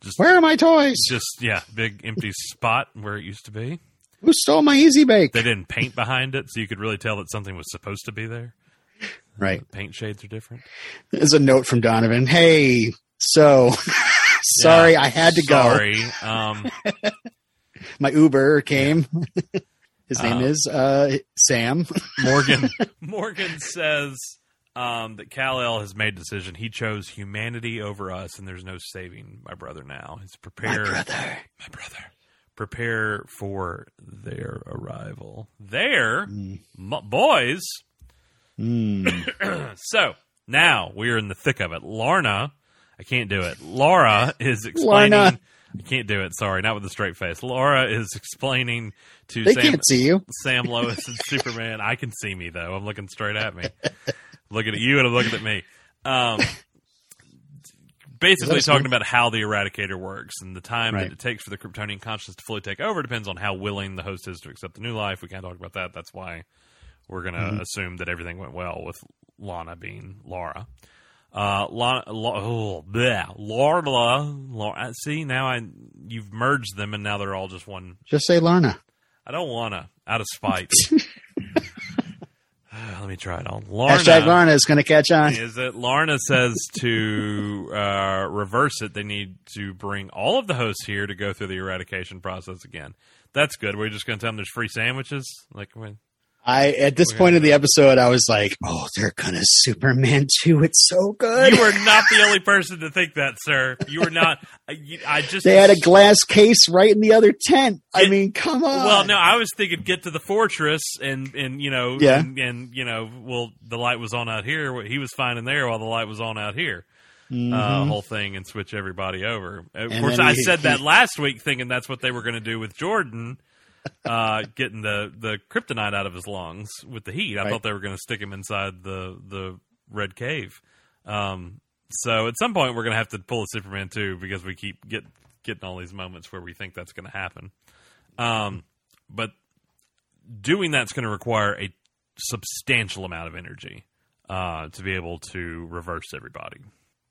Just, where are my toys? just yeah, big empty spot where it used to be. Who stole my Easy Bake? They didn't paint behind it, so you could really tell that something was supposed to be there. Right. The paint shades are different. There's a note from Donovan. Hey, so sorry, I had to go. Sorry. Um, My Uber came. His name Uh, is uh, Sam. Morgan Morgan says um, that Kal El has made a decision. He chose humanity over us, and there's no saving my brother now. He's prepared. My brother. my brother prepare for their arrival. There, Mm. m- boys. Mm. so now we are in the thick of it. Larna, I can't do it. Lara is explaining. Lorna. I can't do it. Sorry, not with a straight face. Lara is explaining to They Sam, can't see you. Sam Lois and Superman. I can see me though. I'm looking straight at me. looking at you and I'm looking at me. Um, basically Is that a talking about how the Eradicator works and the time Right. that it takes for the Kryptonian consciousness to fully take over depends on how willing the host is to accept the new life. We can't talk about that. That's why we're going to Mhm. assume that everything went well with Lana being Lara. Uh, Lana, La, oh, bleh, Lara, Lara. See now, I you've merged them, and now they're all just one Just say Larna. I don't want to, out of spite. Let me try it on. Lorna, Hashtag Larna is going to catch on. is it Lorna says to uh, reverse it, they need to bring all of the hosts here to go through the eradication process again. That's good. We're just going to tell them there's free sandwiches. Like when I at this point in the episode, I was like, "Oh, they're gonna Superman too. It's so good." you were not the only person to think that, sir. You were not. I, I just they had a glass case right in the other tent. I mean, come on. Well, no, I was thinking get to the fortress and and you know Yeah. and, and you know well the light was on out here. He was fine in there while the light was on out here. uh, Mhm. whole thing and switch everybody over. Of And course, I he- said that last week, thinking that's what they were going to do with Jordan, uh, getting the the kryptonite out of his lungs with the heat. I Right. thought they were going to stick him inside the the red cave. Um, so at some point, we're going to have to pull a Superman too because we keep get getting all these moments where we think that's going to happen. Um, but doing that's going to require a substantial amount of energy uh, to be able to reverse everybody.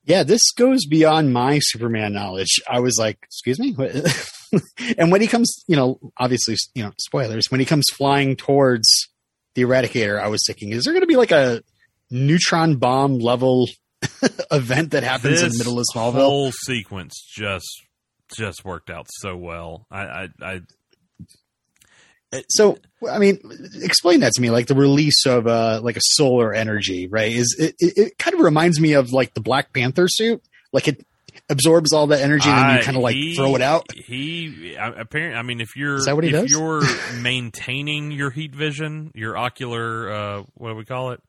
Yeah, this goes beyond my Superman knowledge. I was like, "Excuse me," and when he comes, you know, obviously, you know, spoilers. When he comes flying towards the Eradicator, I was thinking, is there going to be like a neutron bomb level event that happens in the middle of Smallville? whole sequence just just worked out so well. I, I, I So, I mean, explain that to me. Like the release of uh, like a solar energy, right? Is it, it, it kind of reminds me of like the Black Panther suit? Like it absorbs all that energy and then you kind of like he- throw it out. He apparently, I mean, if you're Is that what he if does? you're maintaining your heat vision, your ocular, uh, what do we call it?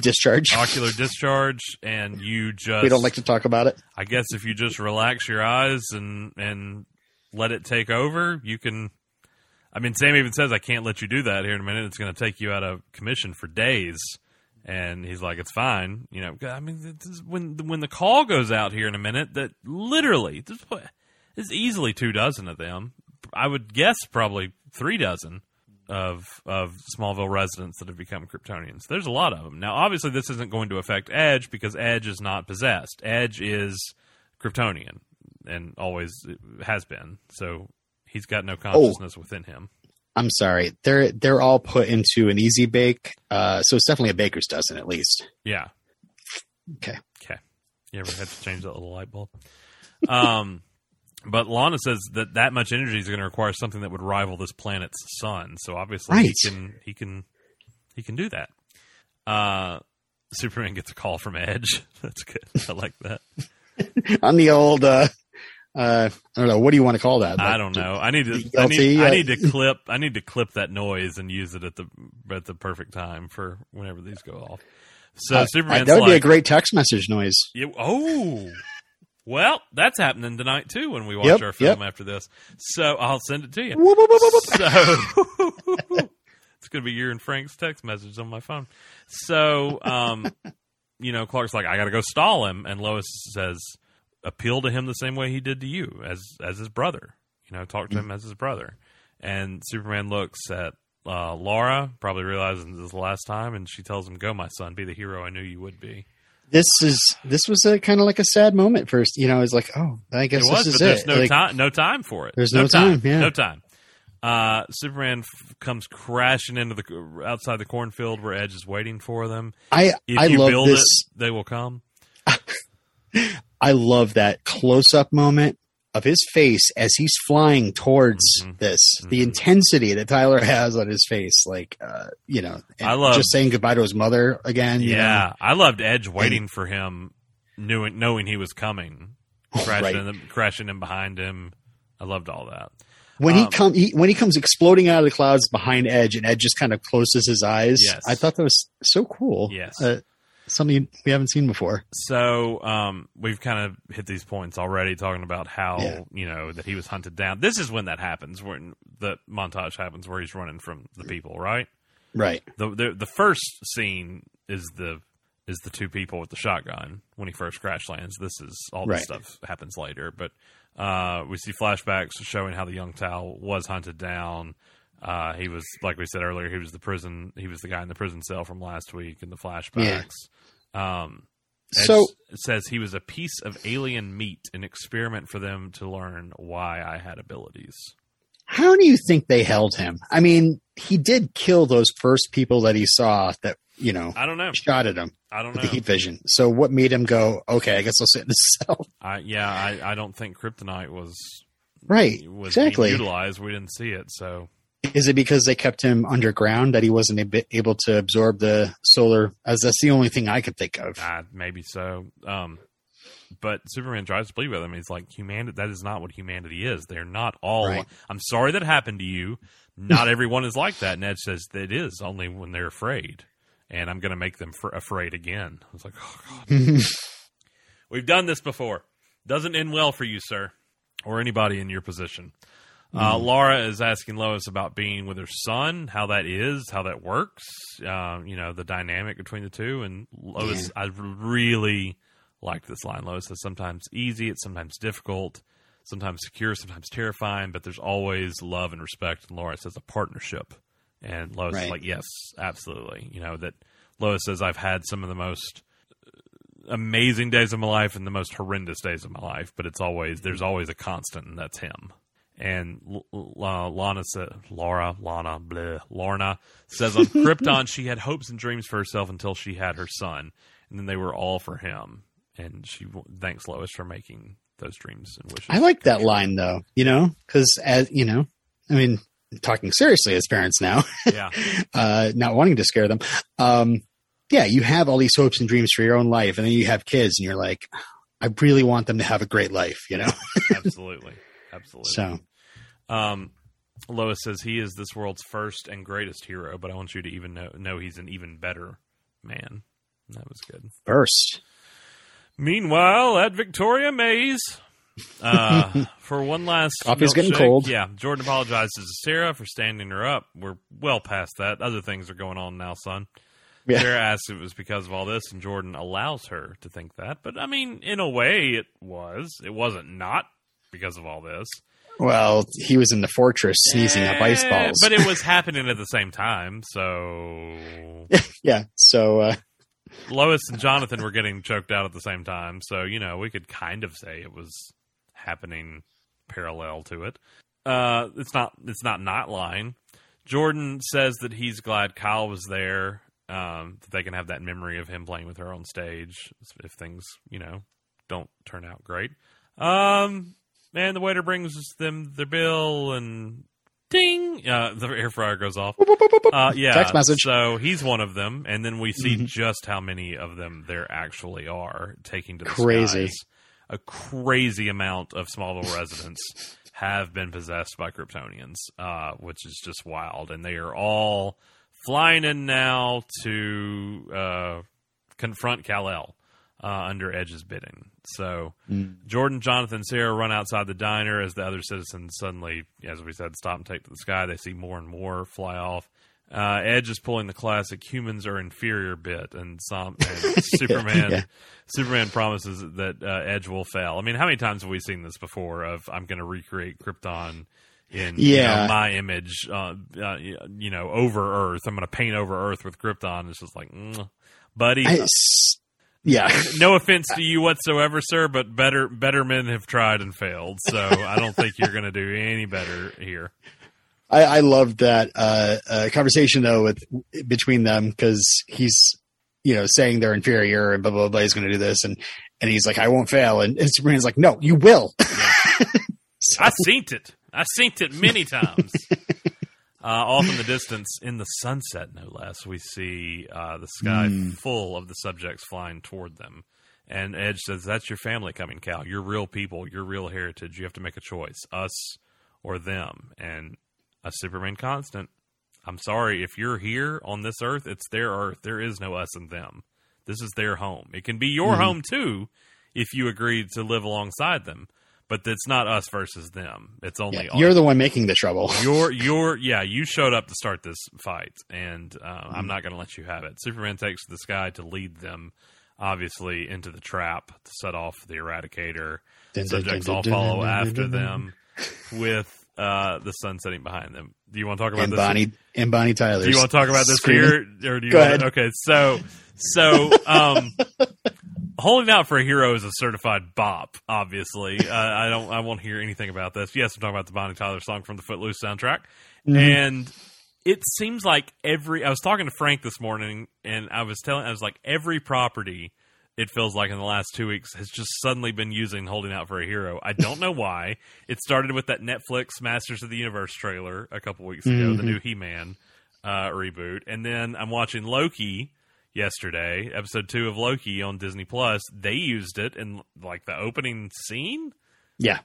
Discharge. Ocular discharge, and you just we don't like to talk about it. I guess if you just relax your eyes and and let it take over, you can. I mean, Sam even says, "I can't let you do that here in a minute. It's going to take you out of commission for days." And he's like, "It's fine." You know, I mean, when when the call goes out here in a minute, that literally this is easily two dozen of them. I would guess probably three dozen of of Smallville residents that have become Kryptonians. There's a lot of them. Now, obviously, this isn't going to affect Edge because Edge is not possessed. Edge is Kryptonian and always has been. So he's got no consciousness within him. I'm sorry. They're they're all put into an easy bake. Uh, so it's definitely a baker's dozen at least. Yeah. Okay. Okay. You ever had to change that little light bulb? Um, but Lana says that that much energy is going to require something that would rival this planet's sun. So obviously Right. he can he can he can do that. Uh, Superman gets a call from Edge. That's good. I like that. On the old, uh, uh, I don't know. What do you want to call that? I don't know. I need to. I need, I uh, need to clip. I need to clip that noise and use it at the at the perfect time for whenever these go off. So uh, Superman's that would like, be a great text message noise. You- oh, well, that's happening tonight too when we watch Yep, our film yep. after this. So I'll send it to you. Whoop, whoop, whoop. So it's going to be your and Frank's text message on my phone. So, um, you know, Clark's like, I got to go stall him, and Lois says, appeal to him the same way he did to you, as as his brother. You know, talk to him as his brother. And Superman looks at uh, Lara, probably realizing this is the last time, and she tells him, "Go, my son, be the hero I knew you would be." This is this was a kind of like a sad moment first. You know, it's like, oh, I guess It was, this is there's it. no Like, time. No time for it. There's no time, yeah. No time. Uh, Superman f- comes crashing into the outside the cornfield where Edge is waiting for them. I If I you love build this. it, they will come. I love that close up moment of his face as he's flying towards Mhm. this. The Mhm. intensity that Tyler has on his face, like uh, you know, and I love- just saying goodbye to his mother again. you Yeah, I loved Edge waiting for him, knowing knowing he was coming, crashing right. in, crashing in behind him. I loved all that. When he Um, come, he, when he comes exploding out of the clouds behind Edge, and Edge just kind of closes his eyes. Yes. I thought that was so cool. Yes. uh, something we haven't seen before. So um, we've kind of hit these points already, talking about how Yeah. you know that he was hunted down. This is when that happens, when the montage happens, where he's running from the people, right? Right. the the the first scene is the is the two people with the shotgun when he first crash lands. This is all this Right. stuff happens later, but uh, we see flashbacks showing how the young Tal was hunted down. Uh, he was like we said earlier, he was the prison. He was the guy in the prison cell from last week in the flashbacks. Um, Edge So says he was a piece of alien meat, an experiment for them to learn why I had abilities. how do you think they held him? I mean, he did kill those first people that he saw that you know I don't know. shot at him I don't with know. the heat vision. So what made him go? Okay, I guess I'll sit in the cell. I yeah, I, I don't think kryptonite was Right. was Exactly. utilized. We didn't see it, so Is it because they kept him underground that he wasn't able to absorb the solar? As that's the only thing I could think of. uh, maybe so. Um, but Superman tries to plead with him. He's like, "Humanity. That is not what humanity is. They're not all. Right. I'm sorry that happened to you. Not everyone is like that." And Ed says that it is only when they're afraid, and I'm going to make them fr- afraid again. I was like, "Oh God, we've done this before. Doesn't end well for you, sir, or anybody in your position." Uh, Lara is asking Lois about being with her son, how that is, how that works, um, you know, the dynamic between the two. And Lois, I really like this line. Lois says sometimes easy, it's sometimes difficult, sometimes secure, sometimes terrifying, but there's always love and respect. And Lara says a partnership. And Lois is like, yes, absolutely. You know, that Lois says, I've had some of the most amazing days of my life and the most horrendous days of my life, but it's always there's always a constant, and that's him. And uh, Lana said, Lara, Lana, bleh, Lorna says on Krypton she had hopes and dreams for herself until she had her son, and then they were all for him. And she w- thanks Lois for making those dreams and wishes. I like that line though. You know, because as you know, I mean, talking seriously as parents now, yeah, uh, not wanting to scare them. Um, yeah, you have all these hopes and dreams for your own life, and then you have kids, and you're like, I really want them to have a great life. You know, absolutely, absolutely. so Um, Lois says he is this world's first and greatest hero, but I want you to even know, know he's an even better man. That was good. first. Meanwhile, at Victoria Mays, uh, for one last Coffee's getting cold. Yeah, Jordan apologizes to Sarah for standing her up. We're well past that. Other things are going on now, son. Yeah. Sarah asks if it was because of all this, and Jordan allows her to think that. But I mean, in a way, it was. It wasn't not because of all this. Well, he was in the fortress sneezing up ice Eh, balls. But it was happening at the same time, so yeah, so uh, Lois and Jonathan were getting choked out at the same time. So you know, we could kind of say it was happening parallel to it. Uh, it's not. It's not not lying. Jordan says that he's glad Kyle was there, um, that they can have that memory of him playing with her on stage if things, you know, don't turn out great. Um, and the waiter brings them their bill and ding, uh, the air fryer goes off. Uh, yeah, Text message. So he's one of them, and then we see Mhm. just how many of them there actually are taking to the Crazy. skies. A crazy amount of Smallville residents have been possessed by Kryptonians, uh, which is just wild, and they are all flying in now to uh, confront Kal El uh, under Edge's bidding. So Jordan, Jonathan, Sarah run outside the diner as the other citizens suddenly, as we said, stop and take to the sky. They see more and more fly off. Uh, Edge is pulling the classic "humans are inferior" bit, and, some, and Superman. yeah. Superman promises that uh, Edge will fail. I mean, how many times have we seen this before? Of I'm going to recreate Krypton in you know, my image, uh, uh, you know, over Earth. I'm going to paint over Earth with Krypton. It's just like, mm, buddy. I s- yeah. no offense to you whatsoever, sir, but better better men have tried and failed. So I don't think you're going to do any better here. I, I loved that uh, uh, conversation though with between them because he's you know saying they're inferior and blah blah blah. He's going to do this and and he's like, I won't fail, and, and Superman's like, No, you will. So- I seen it. I seen it many times. Uh, off in the distance, in the sunset, no less, we see uh, the sky Mm. full of the subjects flying toward them. And Edge says, "That's your family coming, Kal. You're real people. Your real heritage. You have to make a choice: us or them." And a Superman constant. I'm sorry if you're here on this Earth. It's their Earth. There is no us and them. This is their home. It can be your Mhm. home too, if you agreed to live alongside them. But it's not us versus them. It's only Yeah, you're the one making the trouble. you're you're yeah you showed up to start this fight and uh, i'm not going to let you have it superman takes to the sky to lead them obviously into the trap to set off the eradicator Dun, subjects dun, all dun, follow dun, dun, after them with uh, the sun setting behind them do you want to talk about and this Bonnie and Bonnie Tyler. do you want to talk about this screaming. here or do you Go wanna- ahead. okay so so um holding out for a hero is a certified bop obviously. Uh, i don't i won't hear anything about this. Yes i'm talking about the bonnie tyler song from the footloose soundtrack. Mhm. and it seems like every i was talking to frank this morning and i was telling i was like every property it feels like in the last two weeks has just suddenly been using holding out for a hero. I don't know why. It started with that netflix masters of the universe trailer a couple weeks ago the Mhm. new he-man uh, reboot. And then i'm watching loki yesterday episode two of loki on disney plus they used it in like the opening scene Yeah.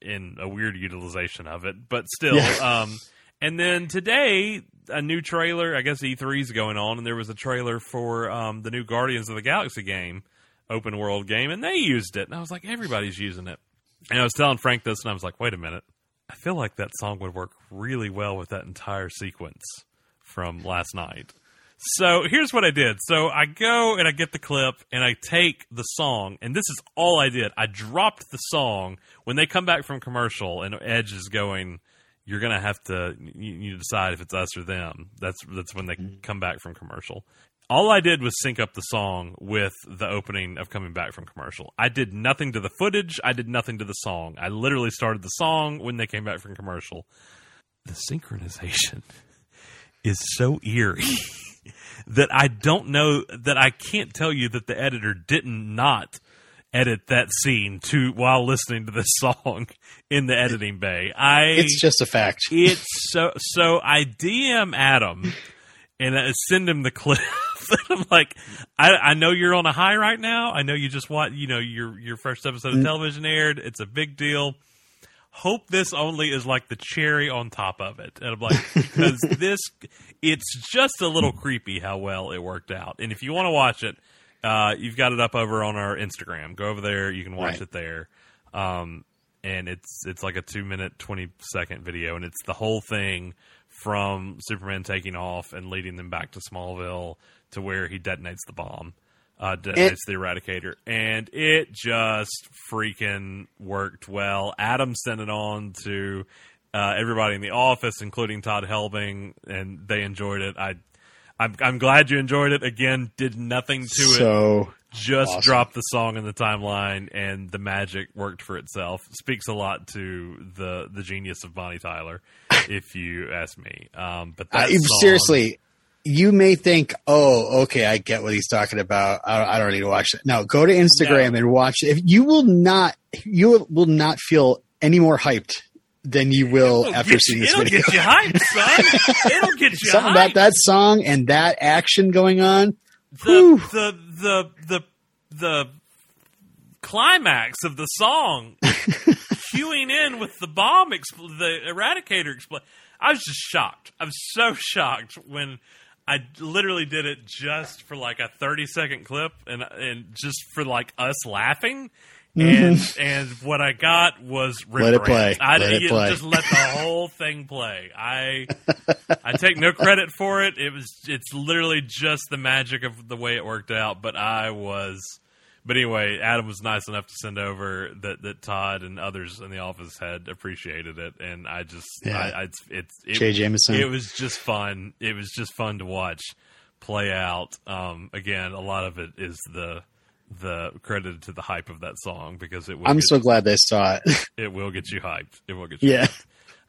in a weird utilization of it, but still. Yeah. Um, and then today, a new trailer. I guess E3 is going on, and there was a trailer for um, the new Guardians of the Galaxy game, open world game, and they used it. And I was like, everybody's using it. And I was telling Frank this, and I was like, wait a minute. I feel like that song would work really well with that entire sequence from last night. So here's what I did. So I go and I get the clip and I take the song, and this is all I did. I dropped the song when they come back from commercial, and Edge is going. You're gonna have to you, you decide if it's us or them. That's that's when they mm-hmm. come back from commercial. All I did was sync up the song with the opening of coming back from commercial. I did nothing to the footage. I did nothing to the song. I literally started the song when they came back from commercial. The synchronization is so eerie that I don't know that I can't tell you that the editor didn't not edit that scene to while listening to this song in the editing bay. I It's just a fact. it's so so I DM Adam and I send him the clip. I'm like, I, I know you're on a high right now. I know you just want you know your your first episode of television aired. It's a big deal. Hope this only is like the cherry on top of it. And I'm like, because this, it's just a little creepy how well it worked out. And if you want to watch it, uh, you've got it up over on our Instagram. Go over there. You can watch Right. it there. Um, and it's it's like a two minute twenty second video, and it's the whole thing from Superman taking off and leading them back to Smallville to where he detonates the bomb, uh, detonates the Eradicator, and it just freaking worked well. Adam sent it on to uh, everybody in the office, including Todd Helbing, and they enjoyed it. I I'm I'm glad you enjoyed it. Again, did nothing to it. so Just awesome. dropped the song in the timeline, and the magic worked for itself. Speaks a lot to the the genius of Bonnie Tyler, if you ask me. Um, but that I, song- seriously, you may think, "Oh, okay, I get what he's talking about. I, I don't need to watch it." No, go to Instagram and watch it. If you will not, you will- not feel any more hyped than you will It'll after seeing you, this it'll video. get you hyped, son. it'll get you Something hyped. about that song and that action going on. the the the the the climax of the song queuing in with the bomb expl- the eradicator expl- I was just shocked. I was so shocked when I literally did it just for like a 30 second clip and and just for like us laughing. And and what I got was Mm-hmm. Let it play. I Let it play. just let the whole thing play. I I take no credit for it. It was it's literally just the magic of the way it worked out. But I was, but anyway, Adam was nice enough to send over that that Todd and others in the office had appreciated it, and I just Yeah. I, I it's it's it, Jay Jameson. It was just fun. It was just fun to watch play out. Um, again, a lot of it is the the credited to the hype of that song because it will I'm so glad they saw it. it will get you hyped. It will get you yeah.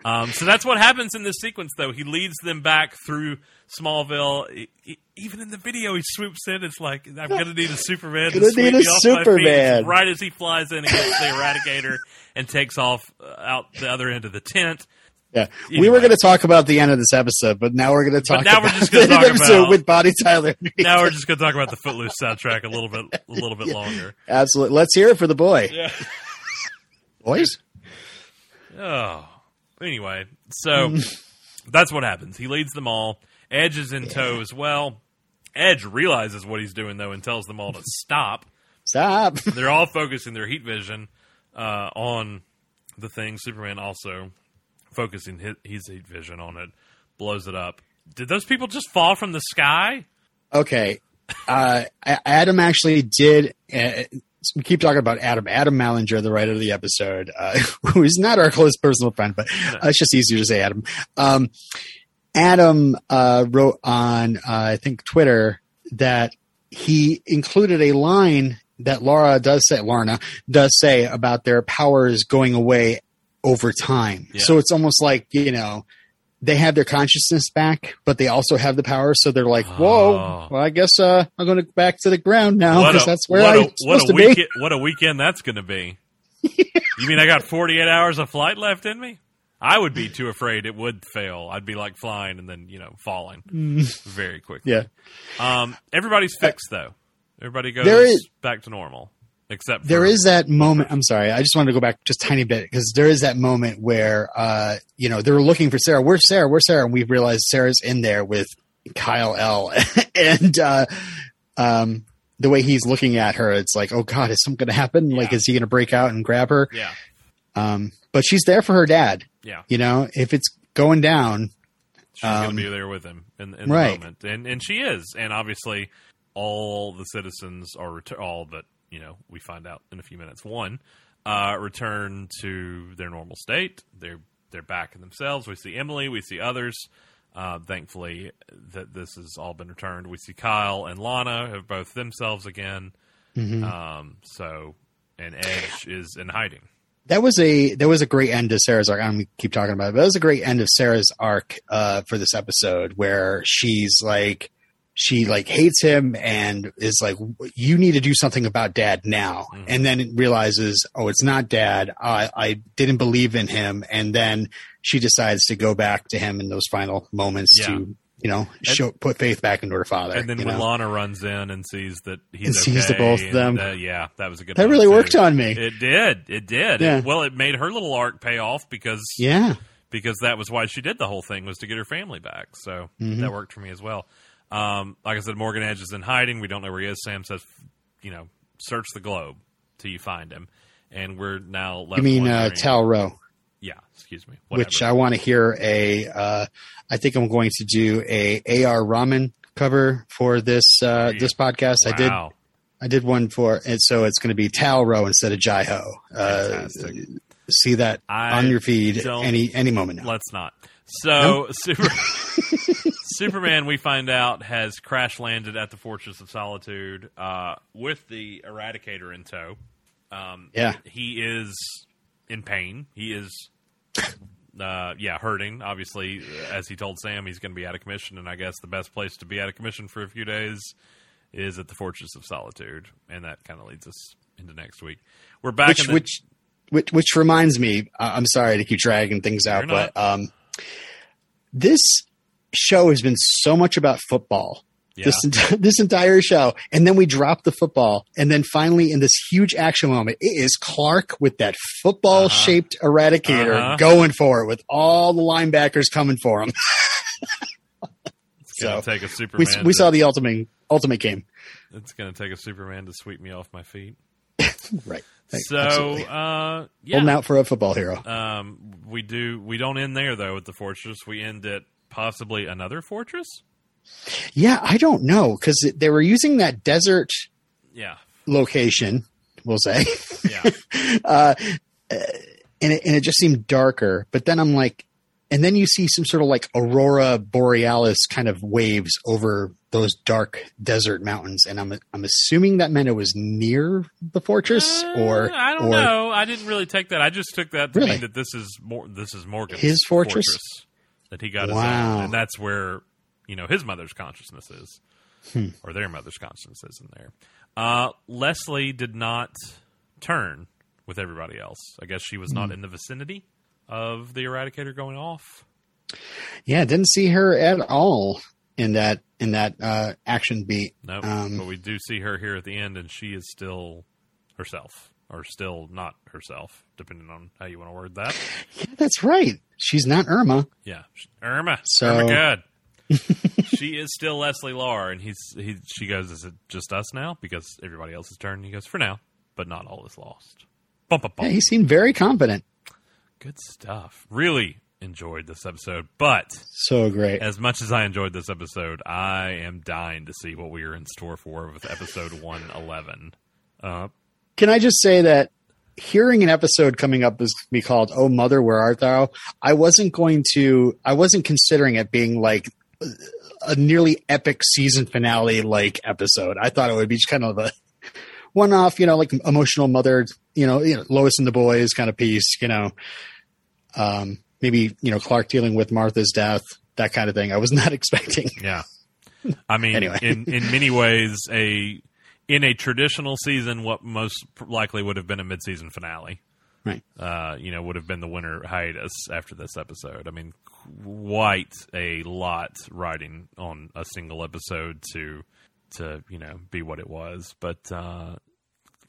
Um, so that's what happens in this sequence, though. He leads them back through Smallville. E- e- even in the video, he swoops in. It's like I'm going to need a Superman. to Gonna need a me off my feet. Superman. Right as he flies in, he gets the Eradicator and takes off uh, out the other end of the tent. Yeah, we were going to talk about the end of this episode, but now we're going to talk. now we're about just gonna the talk episode about- with Bonnie Tyler. Now we're just going to talk about the Footloose soundtrack a little bit, a little bit longer. Absolutely. Let's hear it for the boy, Yeah. boys. Oh. Anyway, so that's what happens. He leads them all. Edge is in tow as well. Edge realizes what he's doing though and tells them all to stop. Stop. They're all focusing their heat vision uh, on the thing. Superman also focusing his, his heat vision on it, blows it up. Did those people just fall from the sky? Okay. Uh, Adam actually did. Uh, we keep talking about Adam. Adam Mallinger, the writer of the episode, uh, who is not our close personal friend, but uh, it's just easier to say Adam. Um, Adam uh, wrote on, uh, I think, Twitter that he included a line that Laura does say, Lorna does say about their powers going away over time. Yeah. So it's almost like, you know, they have their consciousness back, but they also have the power. So they're like, whoa, Oh. well, I guess uh, I'm going to go back to the ground now because that's where I'm a, supposed to be. weekend, What a weekend that's going to be. you mean I got 48 hours of flight left in me? I would be too afraid it would fail. I'd be like flying and then, you know, falling very quickly. Yeah. Um, everybody's fixed though. Everybody goes There is- back to normal, except There is that moment. I'm sorry. I just wanted to go back just a tiny bit because there is that moment where, uh, you know, they were looking for Sarah. Where's Sarah? Where's Sarah? And we realized Sarah's in there with Kyle L. and, uh, um, the way he's looking at her, it's like, oh God, is something going to happen? Like, is he going to break out and grab her? yeah, Um, but she's there for her dad. yeah. You know, if it's going down, She's going Um, to be there with him in, in right. the moment, and and she is, and obviously all the citizens are ret- all but you know we find out in a few minutes. One uh, return to their normal state. They're they're back in themselves. We see Emily. We see others. Uh, thankfully, that this has all been returned. We see Kyle and Lana have both themselves again. Mm-hmm. Um, so, and Edge is in hiding. that was a that was a great end to Sarah's arc. I'm gonna keep talking about it, but that was a great end of Sarah's arc uh, for this episode, where she's like she like hates him and is like, "You need to do something about Dad now," Mhm. and then realizes, "Oh, it's not Dad. I I didn't believe in him," and then she decides to go back to him in those final moments Yeah. to you know show put faith back into her father. And then when know? Lana runs in and sees that he's And sees the both of them. uh, yeah, that was a good. that really too. worked on me. It did. It did. Yeah. It- well, it made her little arc pay off because yeah, because that was why she did the whole thing was to get her family back. So Mhm. that worked for me as well. Um, like I said, Morgan Edge is in hiding. We don't know where he is. Sam says, you know, search the globe till you find him. And we're now left. you mean uh, wondering- Tal-Rho? Yeah, excuse me. which I want to hear a. Uh, I think I'm going to do a AR Rahman cover for this uh, this podcast. I did I did one for and so it's going to be Tal-Rho instead of Jai Ho. Uh, see that I on your feed any any moment now. Let's not. So super, Superman, we find out, has crash landed at the Fortress of Solitude uh, with the Eradicator in tow. Um, Yeah. he is in pain. He is, uh, yeah, hurting. Obviously, as he told Sam, he's going to be out of commission, and I guess the best place to be out of commission for a few days is at the Fortress of Solitude, and that kind of leads us into next week. We're back. which in the, which which which reminds me i'm sorry to keep dragging things out but um this show has been so much about football. Yeah, this ent- this entire show. And then we drop the football. And then finally in this huge action moment it is clark with that football shaped eradicator Uh-huh. going for it with all the linebackers coming for him. So take a we, Superman. we to- saw the ultimate ultimate game. It's going to take a Superman to sweep me off my feet. right So, uh, holding yeah, out for a football hero um, we do. We don't end there though with the fortress. We end at possibly another fortress. yeah i don't know because they were using that desert Yeah, location, we'll say, yeah, uh, and it, and it just seemed darker. But then I'm like, and then you see some sort of like aurora borealis kind of waves over those dark desert mountains, and I'm I'm assuming that meant it was near the fortress, or Uh, I don't or know. I didn't really take that. I just took that to Really? mean that this is more. This is Morgan's His fortress? that he got his Wow. own, and that's where you know his mother's consciousness is, Hmm. or their mother's consciousness is in there. Uh, Leslie did not turn with everybody else. I guess she was Hmm. not in the vicinity of the Eradicator going off. yeah, didn't see her at all in that in that uh, action beat. No, Um, but we do see her here at the end, and she is still herself, or still not herself, depending on how you want to word that. Yeah, that's right. She's not Irma. Yeah, Irma. So- Irma good. she is still Leslie Larr, and he's he. She goes, "Is it just us now?" Because everybody else has turned. He goes, "For now, but not all is lost." Bum, bum, bum. Yeah, he seemed very confident. Good stuff. Really enjoyed this episode, but So great. as much as I enjoyed this episode, I am dying to see what we are in store for with episode one eleven. Uh, Can I just say that hearing an episode coming up is be called "Oh Mother, Where Art Thou"? I wasn't going to. I wasn't considering it being like a nearly epic season finale like episode. I thought it would be just kind of a one-off, you know, like emotional mother, you know, you know Lois and the boys kind of piece, you know. Um, maybe you know Clark dealing with Martha's death, that kind of thing. I was not expecting. Yeah. I mean, Anyway. in in many ways, a in a traditional season, what most likely would have been a mid-season finale, Right. uh, you know, would have been the winter hiatus after this episode. I mean, quite a lot riding on a single episode to to you know be what it was, but uh,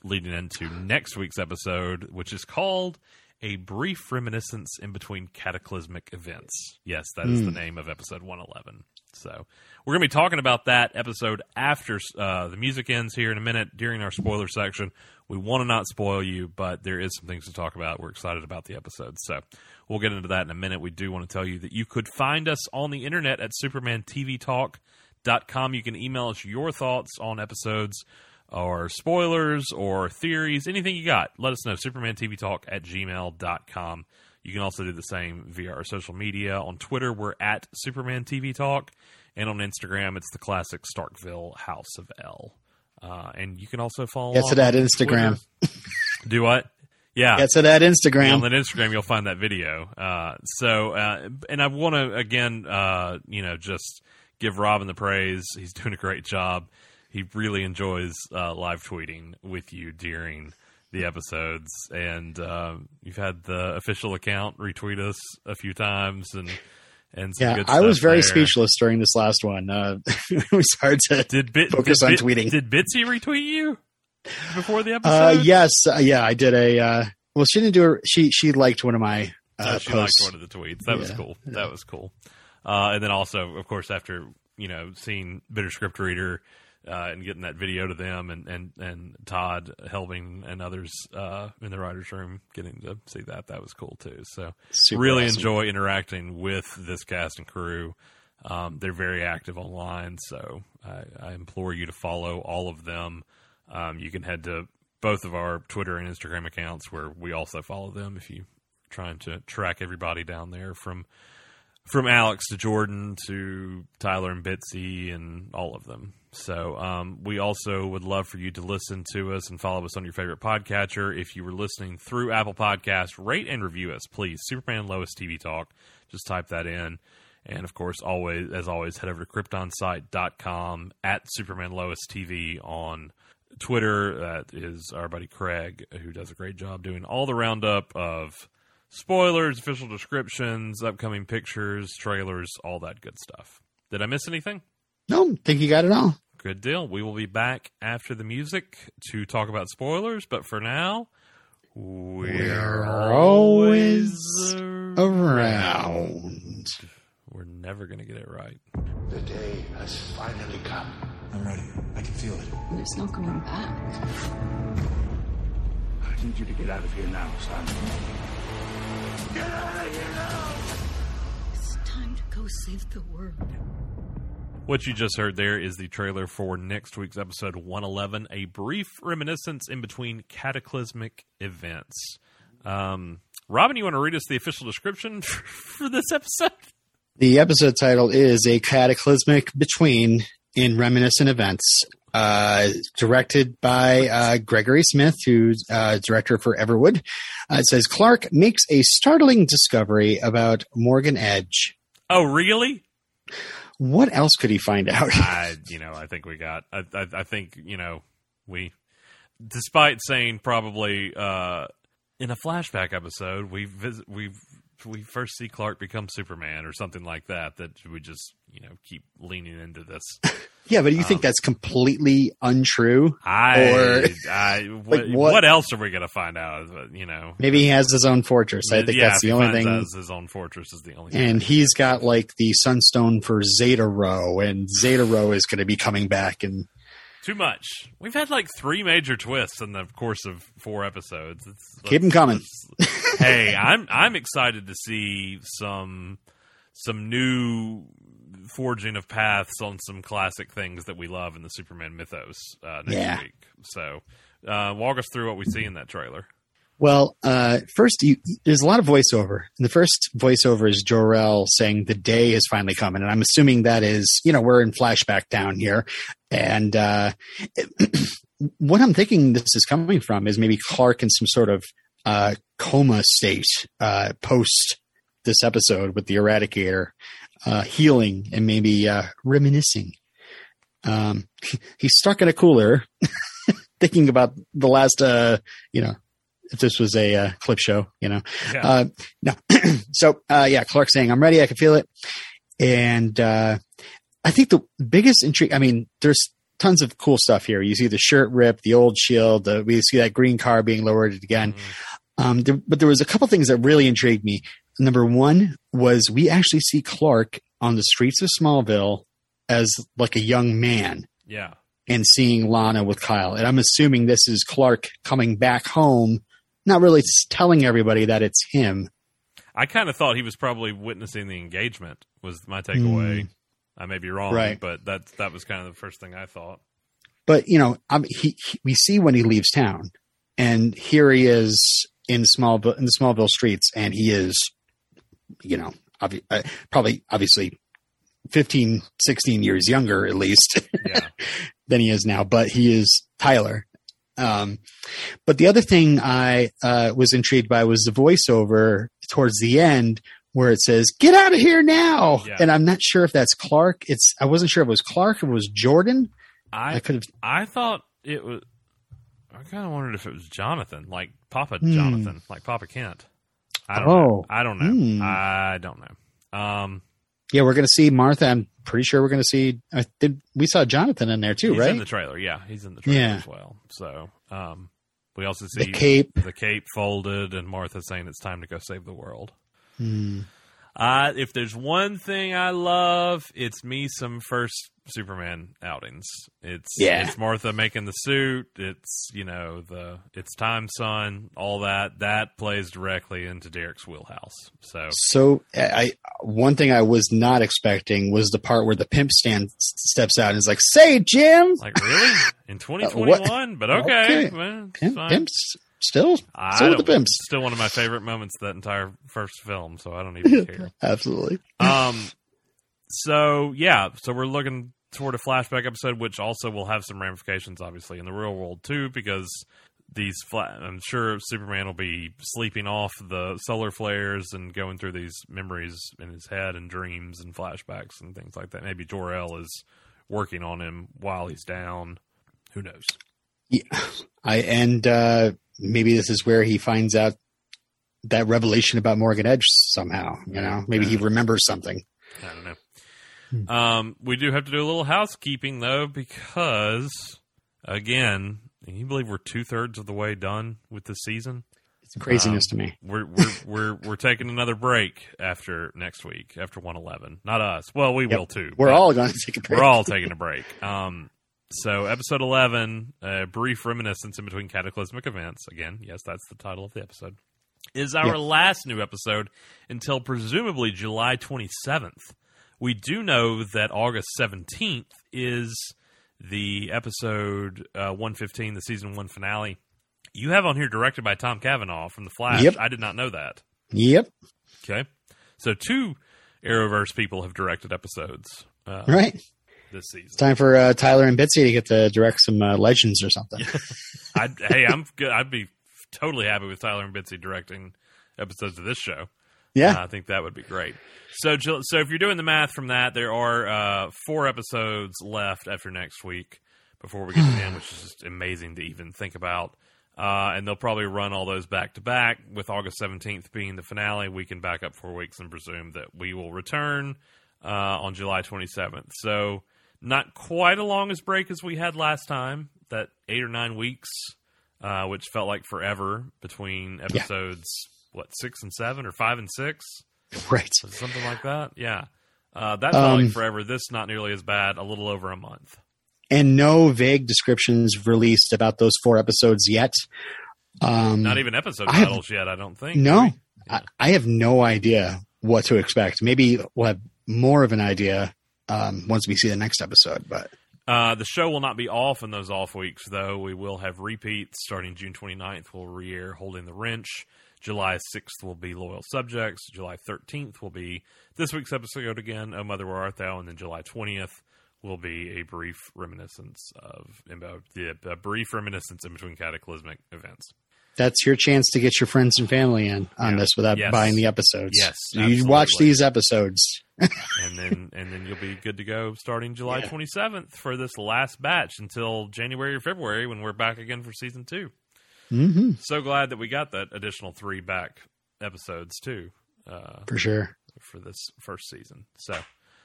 leading into next week's episode, which is called A Brief Reminiscence in Between Cataclysmic Events. Yes, that is the name of episode 111. So we're going to be talking about that episode after uh, the music ends here in a minute during our spoiler section. We want to not spoil you, but there is some things to talk about. We're excited about the episode. So we'll get into that in a minute. We do want to tell you that you could find us on the internet at supermantvtalk.com. You can email us your thoughts on episodes or spoilers or theories, anything you got. Let us know. SupermanTVTalk at gmail.com. You can also do the same via our social media. On Twitter, we're at Superman TV Talk. And on Instagram, it's the classic Starkville House of El. Uh, and you can also follow Get to that Instagram. Do what? Yeah. Get to that Yeah, Instagram. on that Instagram, you'll find that video. Uh, so, uh, and I want to again, uh, you know, just give Robin the praise. He's doing a great job. He really enjoys uh, live tweeting with you during the episodes, and uh, you've had the official account retweet us a few times, and and some Yeah, good I was very there. speechless during this last one. Uh, it was hard to. Did Bit Focus did on Bit- tweeting. Did Bitsie retweet you before the Uh, episode? yes, uh, yeah, I did a. Uh, well, she didn't do. A, she she liked one of my Oh, uh, she liked one of the tweets. That was Yeah, cool. That was cool. Uh, and then also, of course, after you know seeing Bitter Script Reader uh, and getting that video to them, and and and Todd Helbing and others uh, in the writers' room getting to see that, that was cool too. So Super really awesome. enjoy interacting with this cast and crew. Um, they're very active online, so I, I implore you to follow all of them. Um, you can head to both of our Twitter and Instagram accounts where we also follow them if you trying to track everybody down there from from Alex to Jordan to Tyler and Bitsie and all of them. So um, we also would love for you to listen to us and follow us on your favorite podcatcher. If you were listening through Apple Podcasts, rate and review us, please. Superman Lois TV Talk. Just type that in. And of course, always as always, head over to kryptonsite.com at Superman Lois TV on Twitter. That is our buddy Craig, who does a great job doing all the roundup of spoilers, official descriptions, upcoming pictures, trailers, all that good stuff. Did I miss anything? No, think you got it all. Good deal. We will be back after the music to talk about spoilers, but for now, we're, We're always Around. We're never going to get it right. The day has finally come. I'm ready. I can feel it. It's not going back. I need you to get out of here now, son. Get out of here now! It's time to go save the world. What you just heard there is the trailer for next week's episode 111, a brief reminiscence in between cataclysmic events. Um, Robin, you want to read us the official description for this episode? The episode title is A Cataclysmic Between in Reminiscent Events, uh, directed by uh, Gregory Smith, who's uh, director for Everwood. Uh, it says Clark makes a startling discovery about Morgan Edge. Oh, really? What else could he find out? I, you know, I think we got. I, I, I think you know, we, despite saying probably uh, in a flashback episode, we visit, we we first see Clark become Superman or something like that. That we just you know keep leaning into this. yeah, but do you think um, that's completely untrue? I, Or- I what, what- what else are we going to find out? Uh, you know, Maybe he has his own fortress. I think yeah, that's the only thing. his own fortress is the only. thing. And he's got like the Sunstone for Zeta-Rho, and Zeta-Rho is going to be coming back. And Too much. We've had like three major twists in the course of four episodes. It's, them coming. hey, I'm I'm excited to see some some new forging of paths on some classic things that we love in the Superman mythos uh, next Yeah. week. So, uh, walk us through what we see in that trailer. well, uh, first, you, there's a lot of voiceover. And the first voiceover is Jor-El saying the day has finally come, and I'm assuming that is, you know, we're in flashback down here, and uh, what I'm thinking this is coming from is maybe Clark in some sort of uh, coma state uh, post this episode with the Eradicator, uh, healing and maybe uh, reminiscing. Um, he's stuck in a cooler, thinking about the last, uh, you know, if this was a uh, clip show, you know. Yeah. Uh, no, so uh, yeah, Clark saying, "I'm ready. I can feel it," and uh, I think the biggest intrigue. I mean, there's tons of cool stuff here. You see the shirt rip, the old shield. The, we see that green car being lowered again. Um, there, but there was a couple things that really intrigued me. Number one was we actually see Clark on the streets of Smallville as like a young man yeah. and seeing Lana with Kyle. And I'm assuming this is Clark coming back home, not really telling everybody that it's him. I kind of thought he was probably witnessing the engagement. Was my takeaway. I may be wrong. Right. but that that was kind of the first thing I thought. But you know, he, he we see when he leaves town, and here he is in Smallville in the Smallville streets, and he is, you know, obvi- uh, probably obviously 15, 16 years younger at least. Yeah. than he is now, but he is Tyler. Um, but the other thing I uh, was intrigued by was the voiceover towards the end where it says "Get out of here now," Yeah. and I'm not sure if that's Clark. It's I wasn't sure if it was Clark or it was Jordan. I, I could have. I thought it was. I kind of wondered if it was Jonathan, like Papa Hmm. Jonathan, like Papa Kent. I don't Oh. know. I don't know. Hmm. I don't know. Um, Yeah, we're going to see Martha. I'm pretty sure we're going to see. I did we saw Jonathan in there too, he's right? in the trailer. Yeah, he's in the trailer Yeah. as well. So, um, we also see The cape. the cape folded, and Martha saying it's time to go save the world. Hmm. Uh, if there's one thing I love, it's me some first Superman outings. It's Yeah. it's Martha making the suit. It's you know the it's time son all that that plays directly into Derek's wheelhouse. So So I one thing I was not expecting was the part where the pimp stand steps out and is like, "Say, Jim." like really in 2021, but okay, Okay. well, Pimp, fine. pimps. Still, still with the pimps. Still one of my favorite moments of that entire first film, so I don't even care. Absolutely. um, so yeah, so we're looking toward a flashback episode, which also will have some ramifications, obviously, in the real world too, because these. Fla- I'm sure Superman will be sleeping off the solar flares and going through these memories in his head and dreams and flashbacks and things like that. Maybe Jor El is working on him while he's down. Who knows? Yeah. I and uh, maybe this is where he finds out that revelation about Morgan Edge somehow. You know, maybe he remembers something. I don't know. Um, we do have to do a little housekeeping though, because again, can you believe we're two thirds of the way done with the season? It's craziness to me. We're we're we're we're taking another break after next week, after one eleven. Not us. Well, we will too. We're all going to take a break. we're all taking a break. Um, so episode eleven, a brief reminiscence in between cataclysmic events. Again, yes, that's the title of the episode. Is our Yeah. last new episode until presumably July twenty seventh. We do know that August seventeenth is the episode uh, one fifteen, the season one finale. You have on here directed by Tom Cavanagh from The Flash. Yep. I did not know that. Yep. Okay, so two Arrowverse people have directed episodes uh, Right. This season. It's time for uh, Tyler and Bitsie to get to direct some uh, legends or something. I'd, hey, I'm good. I'd be totally happy with Tyler and Bitsie directing episodes of this show. Yeah. Uh, I think that would be great. So, so if you're doing the math from that, there are uh, four episodes left after next week before we get to the end, which is just amazing to even think about. Uh, and they'll probably run all those back to back with August 17th being the finale. We can back up four weeks and presume that we will return uh, on July 27th. So, not quite a long as break as we had last time, that eight or nine weeks, uh, which felt like forever between episodes, what, six and seven or five and six? right. Something like that? Yeah. Uh, that felt Um, like forever. This not nearly as bad. A little over a month. And no vague descriptions released about those four episodes yet. Um, Not even episode I have- titles yet. I don't think. No, Maybe. I, I have no idea what to expect. Maybe we'll have more of an idea um, once we see the next episode. But Uh, the show will not be off in those off weeks, though. We will have repeats starting June 29th. We'll re-air Holding the Wrench. July 6th will be Loyal Subjects. July 13th will be this week's episode again, Oh Mother Where Art Thou? And then July 20th will be a brief reminiscence of a brief reminiscence in between cataclysmic events. That's your chance to get your friends and family in on Yeah. this without Yes. buying the episodes. Yes, So you watch these episodes. and then and then you'll be good to go starting July Yeah. 27th for this last batch until January or February when we're back again for season 2. hmm So glad that we got that additional 3 back episodes too uh, for sure. for this first season. So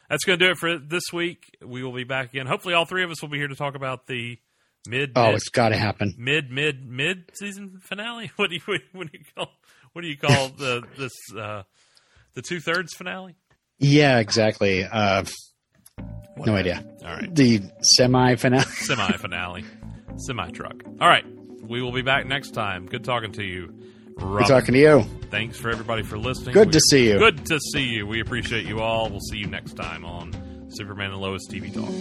that's going to do it for this week. We will be back again. Hopefully all three of us will be here to talk about the mid Oh, mid it's got to happen. mid mid mid season finale. What do you what do you call what do you call the this uh the two thirds finale? Yeah, exactly. Uh, no idea. All right. The semi finale. semi finale, semi truck. All right, we will be back next time. Good talking to you, Rob. Talking to you. Thanks for everybody for listening. Good We- to see you. Good to see you. We appreciate you all. We'll see you next time on Superman and Lois TV Talk.